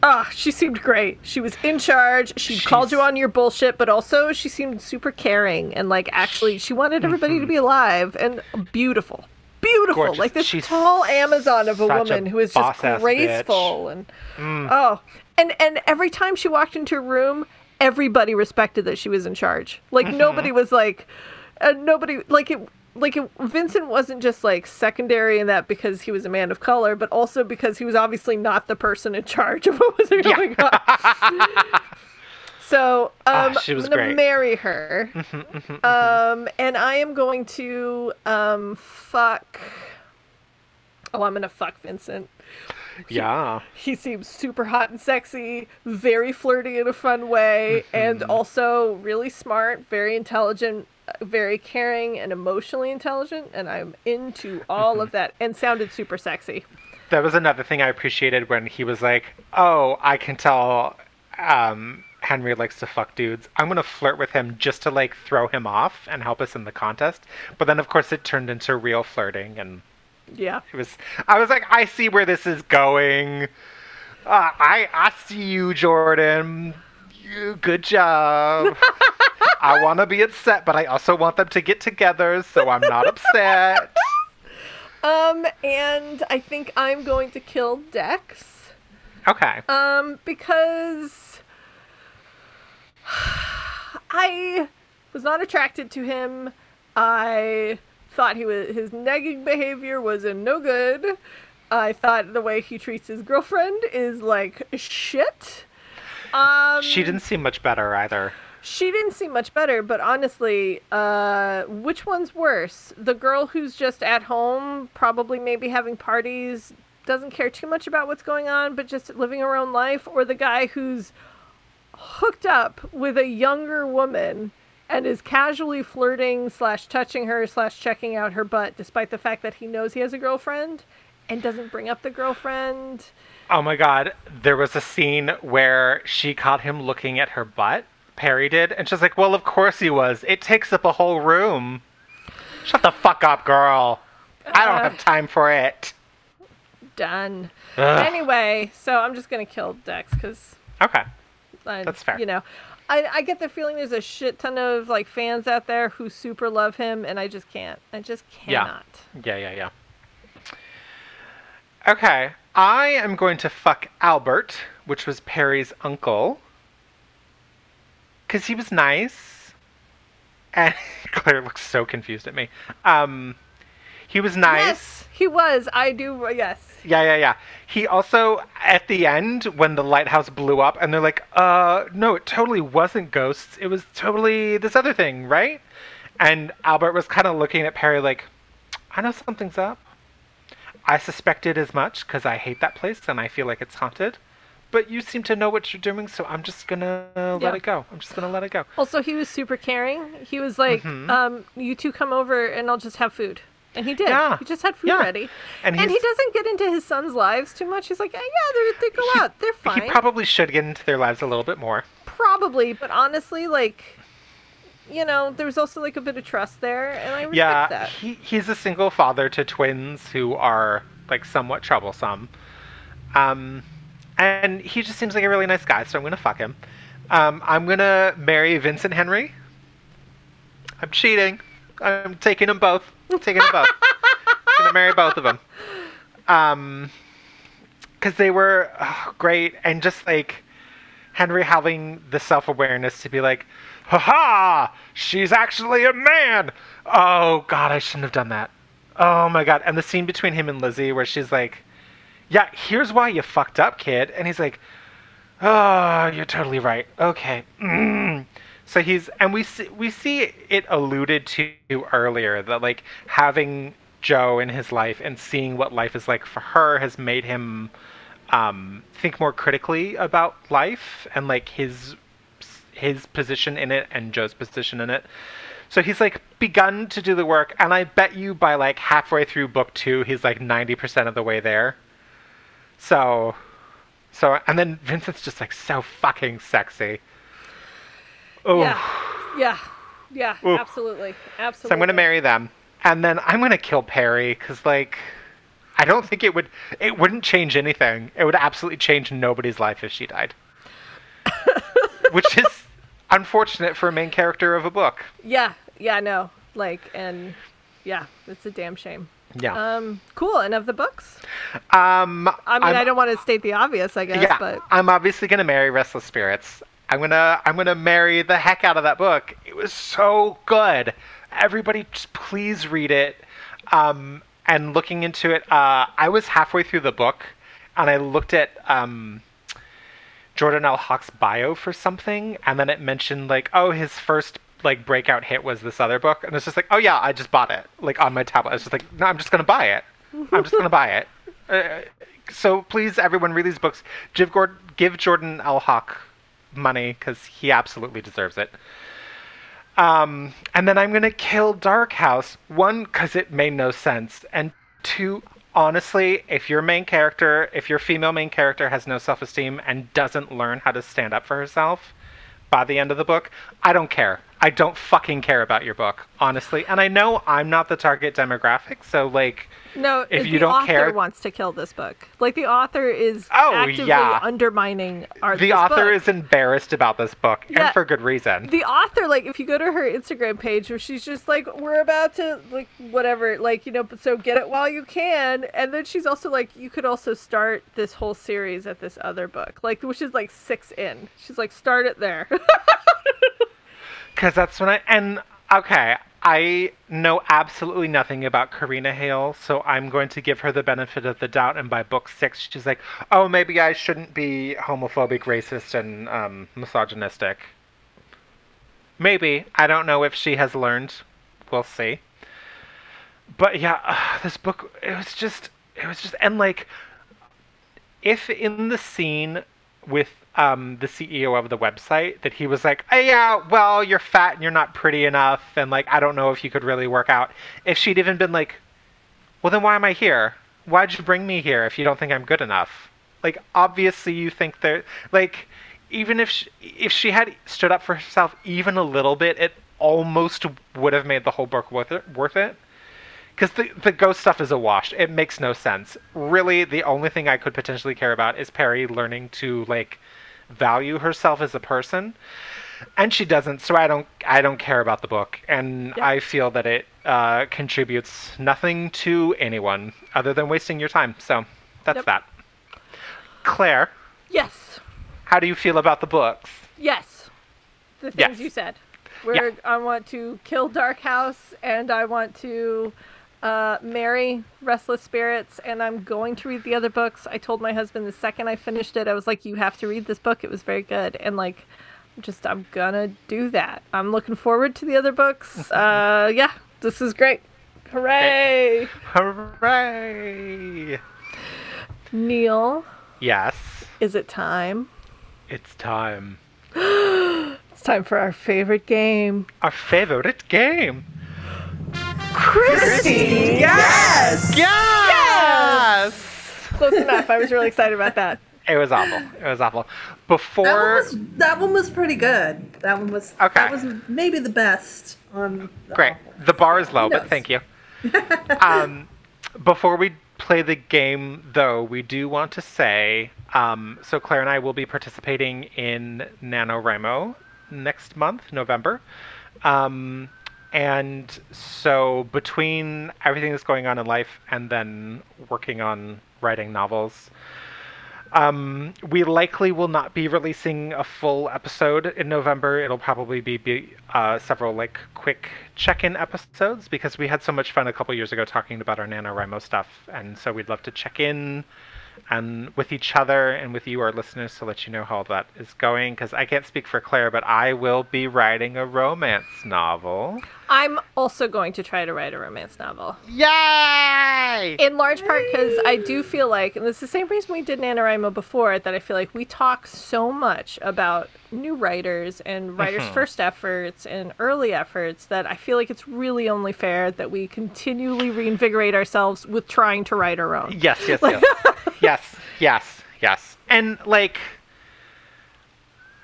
S2: Ah, she seemed great. She was in charge. She called you on your bullshit, but also she seemed super caring and like actually she wanted everybody to mm-hmm. be alive and beautiful. Beautiful.
S3: Gorgeous.
S2: Like this
S3: She's
S2: tall Amazon of a
S3: such a
S2: woman who is just graceful and mm. oh. And and every time she walked into a room, everybody respected that she was in charge. Like mm-hmm. nobody was like and nobody like it like it, Vincent wasn't just like secondary in that because he was a man of color, but also because he was obviously not the person in charge of what was going on. so um,
S3: Ah, she was
S2: I'm gonna
S3: great.
S2: marry her, um, and I am going to um, fuck. Oh, I'm gonna fuck Vincent.
S3: Yeah.
S2: He seems super hot and sexy, very flirty in a fun way, and also really smart, very intelligent, very caring, and emotionally intelligent. And I'm into all of that, and sounded super sexy.
S3: That was another thing I appreciated when he was like, "Oh, I can tell um, Henry likes to fuck dudes. I'm gonna flirt with him just to like throw him off and help us in the contest." But then, of course, it turned into real flirting, and
S2: Yeah.
S3: it was. I was like, "I see where this is going. Uh, I I see you, Jordan. Good job." I want to be upset, but I also want them to get together, so I'm not upset.
S2: Um, and I think I'm going to kill Dex.
S3: Okay.
S2: Um, because I was not attracted to him. I thought he was his nagging behavior was a no good. I thought the way he treats his girlfriend is like shit. Um,
S3: She didn't seem much better either.
S2: she didn't seem much better, but honestly, uh, which one's worse? The girl who's just at home, probably maybe having parties, doesn't care too much about what's going on, but just living her own life, or the guy who's hooked up with a younger woman and is casually flirting slash touching her slash checking out her butt, despite the fact that he knows he has a girlfriend and doesn't bring up the girlfriend.
S3: Oh my god, there was a scene where she caught him looking at her butt. Perry did, and she's like, Well, of course he was. It takes up a whole room. Shut the fuck up, girl. I don't
S2: Uh.
S3: have time for it.
S2: Done.
S3: Ugh.
S2: Anyway, so I'm just gonna kill Dex because
S3: Okay.
S2: I,
S3: That's fair.
S2: You know, I, I get the feeling there's a shit ton of like fans out there who super love him, and I just can't. I just
S3: Yeah.
S2: cannot.
S3: Yeah, yeah, yeah. Okay. I am going to fuck Albert, which was Perry's uncle. Because he was nice. And Claire looks so confused at me. Um, he was nice.
S2: Yes, he was. I do. Yes.
S3: Yeah, yeah, yeah. He also, at the end, when the lighthouse blew up, and they're like, uh, no, it totally wasn't ghosts. It was totally this other thing, right? And Albert was kind of looking at Perry like, I know something's up. I suspected as much because I hate that place and I feel like it's haunted. But you seem to know what you're doing, so I'm just gonna let it go. I'm just gonna let it go.
S2: Also, he was super caring. He was like,
S3: Mhm.
S2: um, "You two come over, and I'll just have food." And he did.
S3: Yeah.
S2: He just had food
S3: Yeah.
S2: ready.
S3: And
S2: And, he doesn't get into his son's lives too much. He's like, "Eh, yeah, they're, they go
S3: He-
S2: out. They're fine.
S3: He probably should get into their lives a little bit more.
S2: Probably, but honestly, like, you know, there's also like a bit of trust there, and I respect
S3: yeah,
S2: that.
S3: he he's a single father to twins who are like somewhat troublesome. Um, and he just seems like a really nice guy, so I'm gonna fuck him. Um, I'm gonna marry Vincent Henry. I'm cheating. I'm taking them both. I'm taking them both. I'm gonna marry both of them. Um, because they were oh, great, and just like Henry having the self awareness to be like, ha ha, she's actually a man. Oh god, I shouldn't have done that. Oh my god. And the scene between him and Lizzie where she's like, Yeah, here's why you fucked up, kid. And he's like, Oh, you're totally right. Okay. Mm. So he's and we see we see it alluded to earlier that like having Joe in his life and seeing what life is like for her has made him um, think more critically about life and like his his position in it and Joe's position in it. So he's like begun to do the work, and I bet you by like halfway through book two, he's like ninety percent of the way there. So, so and then Vincent's just like so fucking sexy. Oh,
S2: Yeah, yeah, yeah,
S3: Oof.
S2: absolutely, absolutely.
S3: so I'm gonna marry them, and then I'm gonna kill Perry because like. I don't think it would. It wouldn't change anything. It would absolutely change nobody's life if she died, which is unfortunate for a main character of a book.
S2: Yeah, yeah, no, like, and yeah, it's a damn shame.
S3: Yeah.
S2: Um, cool. And of the books,
S3: Um.
S2: I mean,
S3: I'm-
S2: I don't want to state the obvious, I guess,
S3: yeah,
S2: but
S3: I'm obviously gonna marry Restless Spirits. I'm gonna I'm gonna marry the heck out of that book. It was so good. Everybody, just please read it. Um, and looking into it, uh, I was halfway through the book, and I looked at um, Jordan L. Hawk's bio for something, and then it mentioned like, oh, his first like breakout hit was this other book, and it's just like, oh yeah, I just bought it like on my tablet. It's just like, no, I'm just gonna buy it. I'm just gonna buy it. Uh, so please, everyone, read these books. Give, Gord- give Jordan L. Hawk money because he absolutely deserves it. Um, and then I'm gonna kill Dark House. One, because it made no sense, and two, honestly, if your main character, if your female main character has no self-esteem and doesn't learn how to stand up for herself by the end of the book, I don't care. I don't fucking care about your book, honestly. And I know I'm not the target demographic, so like,
S2: no,
S3: if you don't
S2: author
S3: care-
S2: wants to kill this book. Like the author is
S3: Oh,
S2: actively
S3: yeah.
S2: undermining our
S3: the author
S2: book.
S3: is embarrassed about this book,
S2: Yeah.
S3: and for good reason.
S2: the author like if you go to her instagram page where she's just like we're about to like whatever like you know but so get it while you can and then she's also like you could also start this whole series at this other book like which is like six in she's like start it there
S3: Because that's when I and okay, I know absolutely nothing about Karina Halle, so I'm going to give her the benefit of the doubt. And by book six, she's like, "Oh, maybe I shouldn't be homophobic, racist, and um, misogynistic." Maybe I don't know if she has learned. We'll see. But yeah, this book it was just it was just and like if in the scene with um, the CEO of the website that he was like, oh, yeah, well, you're fat and you're not pretty enough, and like, I don't know if you could really work out. If she'd even been like, well, then why am I here? Why'd you bring me here if you don't think I'm good enough? Like, obviously, you think that, like, even if she, if she had stood up for herself even a little bit, it almost would have made the whole book worth it. Worth it because the, the ghost stuff is a wash. It makes no sense. Really, the only thing I could potentially care about is Perry learning to like value herself as a person, and she doesn't. So I don't I don't care about the book, and
S2: Yeah.
S3: I feel that it uh, contributes nothing to anyone other than wasting your time. So that's
S2: Yep.
S3: that. Claire,
S2: Yes.
S3: how do you feel about the books?
S2: Yes. The things
S3: Yes.
S2: you said. Where
S3: Yeah.
S2: I want to kill Dark House and I want to uh, marry Restless Spirits and I'm going to read the other books. I told my husband the second I finished it, I was like, you have to read this book. It was very good. And like, just, I'm gonna do that. I'm looking forward to the other books. uh, yeah, this is great. Hooray!
S3: Hooray!
S2: Neil,
S3: Yes,
S2: is it time?
S3: it's time.
S2: It's time for our favorite game.
S3: Our favorite game.
S2: Christy!
S5: Yes!
S3: Yes!
S2: Close enough. I was really excited about that.
S3: It was awful. It was awful.
S5: That one
S3: Before
S5: was that one was pretty good. That one was
S3: Okay.
S5: that was maybe the best on the
S3: Great.
S5: awful.
S3: The bar is low, but thank you. um, before we play the game, though, we do want to say um, so Claire and I will be participating in NaNoWriMo next month, November. Um, and so between everything that's going on in life and then working on writing novels, um, we likely will not be releasing a full episode in November. It'll probably be, be uh, several like quick check-in episodes because we had so much fun a couple years ago talking about our NaNoWriMo stuff, and so we'd love to check in and with each other and with you, our listeners, to let you know how that is going. Because I can't speak for Claire, but I will be writing a romance novel.
S2: I'm also going to try to write a romance novel.
S3: Yay!
S2: In large part because I do feel like, and this is the same reason we did NaNoWriMo before, that I feel like we talk so much about new writers and writers'
S3: Mhm.
S2: first efforts and early efforts that I feel like it's really only fair that we continually reinvigorate ourselves with trying to write our own.
S3: Yes, yes, yes. yes, yes, yes. And like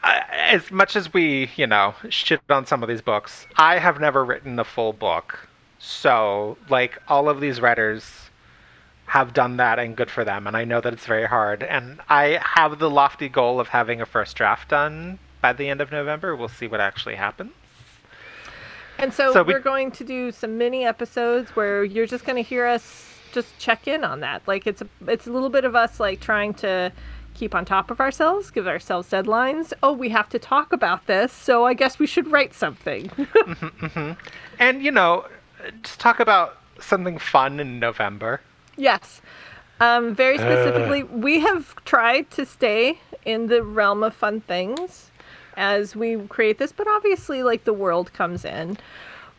S3: as much as we, you know, shit on some of these books, I have never written a full book. So, like all of these writers have done that and good for them and I know that it's very hard and I have the lofty goal of having a first draft done by the end of November. We'll see what actually happens.
S2: And so,
S3: So we-
S2: we're going to do some mini episodes where you're just going to hear us just check in on that. Like it's a, it's a little bit of us like trying to keep on top of ourselves, give ourselves deadlines. Oh, we have to talk about this, so I guess we should write something. Mm-hmm, mm-hmm.
S3: And you know, just talk about something fun in November.
S2: Yes. Um, very uh. specifically, we have tried to stay in the realm of fun things as we create this, but obviously, like the world comes in.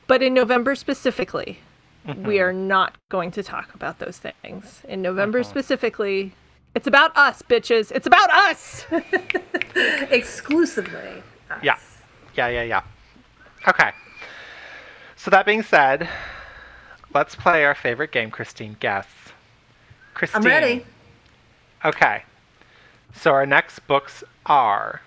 S2: But in November specifically, we mm-hmm. are not going to talk about those things. In November uh-huh. specifically, it's about us, bitches. It's about us.
S5: exclusively. us.
S3: Yeah. Yeah, yeah, yeah. Okay. So that being said, let's play our favorite game, Christine. Guess. Christine.
S5: I'm ready.
S3: Okay. So our next books are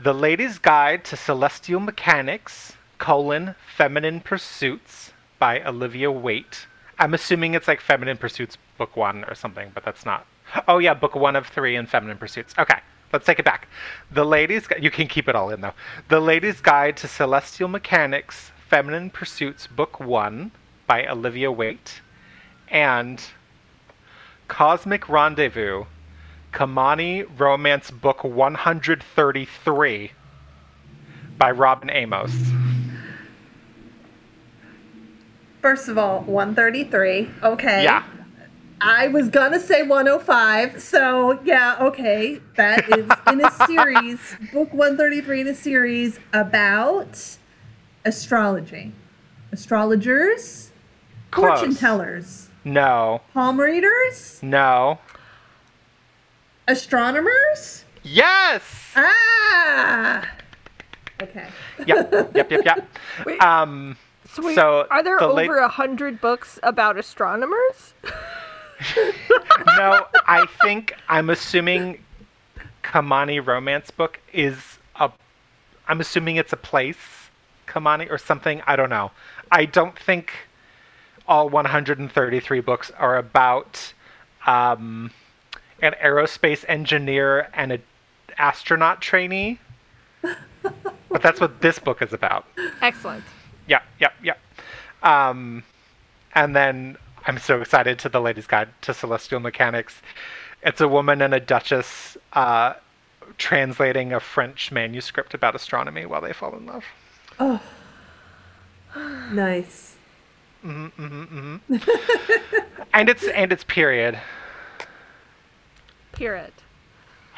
S3: The Lady's Guide to Celestial Mechanics, colon, Feminine Pursuits by Olivia Waite. I'm assuming it's like Feminine Pursuits book one or something, but that's not. Oh yeah, book one of three in Feminine Pursuits. Okay, let's take it back. The Lady's Gu- you can keep it all in though. The Lady's Guide to Celestial Mechanics, Feminine Pursuits, book one by Olivia Waite, and Cosmic Rendezvous, Kimani Romance Book 133 by Robyn Amos.
S5: First of all, 133. Okay.
S3: Yeah.
S5: I was gonna say 105, so yeah, okay. That is in a series, book 133 in a series about astrology, astrologers, fortune tellers,
S3: No.
S5: palm readers,
S3: No.
S5: astronomers.
S3: Yes.
S5: Ah. Okay.
S3: Yep. Yep. Yep. Yep.
S2: Wait.
S3: Um.
S2: So, wait,
S3: So,
S2: are there
S3: the
S2: over
S3: late-
S2: a hundred books about astronomers?
S3: No. I think I'm assuming Kimani Romance Book is a. I'm assuming it's a place, Kimani or something. I don't know. I don't think all 133 books are about um, an aerospace engineer and an astronaut trainee. but that's what this book is about.
S2: Excellent.
S3: Yeah, yeah, yeah. Um, and then I'm so excited to the Ladies Guide to Celestial Mechanics. It's a woman and a duchess uh, translating a French manuscript about astronomy while they fall in love.
S5: Oh, nice. Mm-hmm, mm-hmm, mm-hmm.
S3: and it's and it's period.
S2: Period.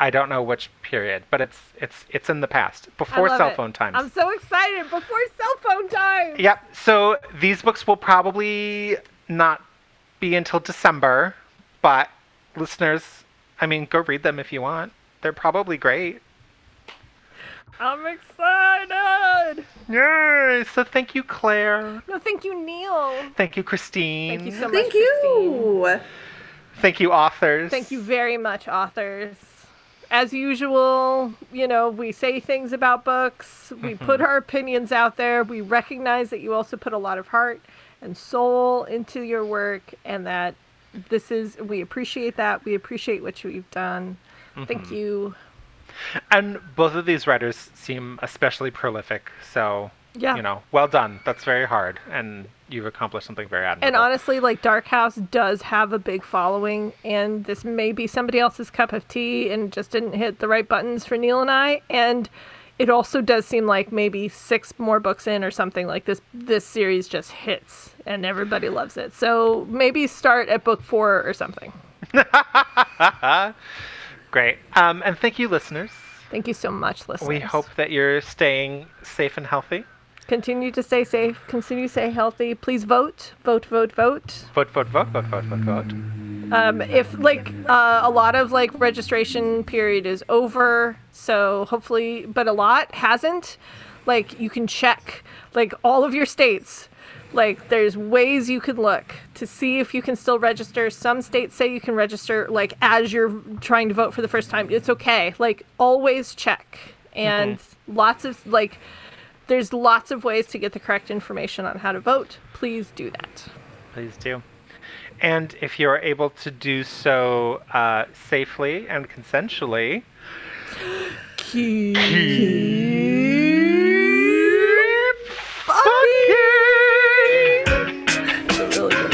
S3: I don't know which period, but it's it's it's in the past before cell
S2: it.
S3: phone times.
S2: I'm so excited before cell phone time.
S3: Yep. So these books will probably not be until December, but listeners, I mean, go read them if you want. They're probably great.
S2: I'm excited.
S3: Yay! So thank you, Claire.
S2: No, thank you, Neil.
S3: Thank you, Christine.
S2: Thank you so much.
S5: Thank
S2: Christine.
S5: you.
S3: Thank you, authors.
S2: Thank you very much, authors. As usual, you know, we say things about books, we mm-hmm. put our opinions out there, we recognize that you also put a lot of heart and soul into your work, and that this is, we appreciate that. We appreciate what you've done. Thank mm-hmm. you.
S3: And both of these writers seem especially prolific. So,
S2: Yeah.
S3: you know, well done. That's very hard, and you've accomplished something very admirable.
S2: And honestly, like Dark House does have a big following, and this may be somebody else's cup of tea and just didn't hit the right buttons for Neil and I. And it also does seem like maybe six more books in or something like this. This series just hits, and everybody loves it. So maybe start at book four or something.
S3: Great. Um, and thank you, listeners.
S2: Thank you so much, listeners.
S3: We hope that you're staying safe and healthy.
S2: continue to stay safe, continue to stay healthy. Please vote, vote, vote, vote.
S3: Vote, vote, vote, vote, vote, vote, vote.
S2: um, if like uh, a lot of like registration period is over so hopefully but a lot hasn't like you can check like all of your states like there's ways you can look to see if you can still register. Some states say you can register like as you're trying to vote for the first time. It's okay. Like always check. And mm-hmm. lots of like there's lots of ways to get the correct information on how to vote. Please do that.
S3: Please do. And if you are able to do so uh, safely and consensually,
S2: keep, keep fucking a really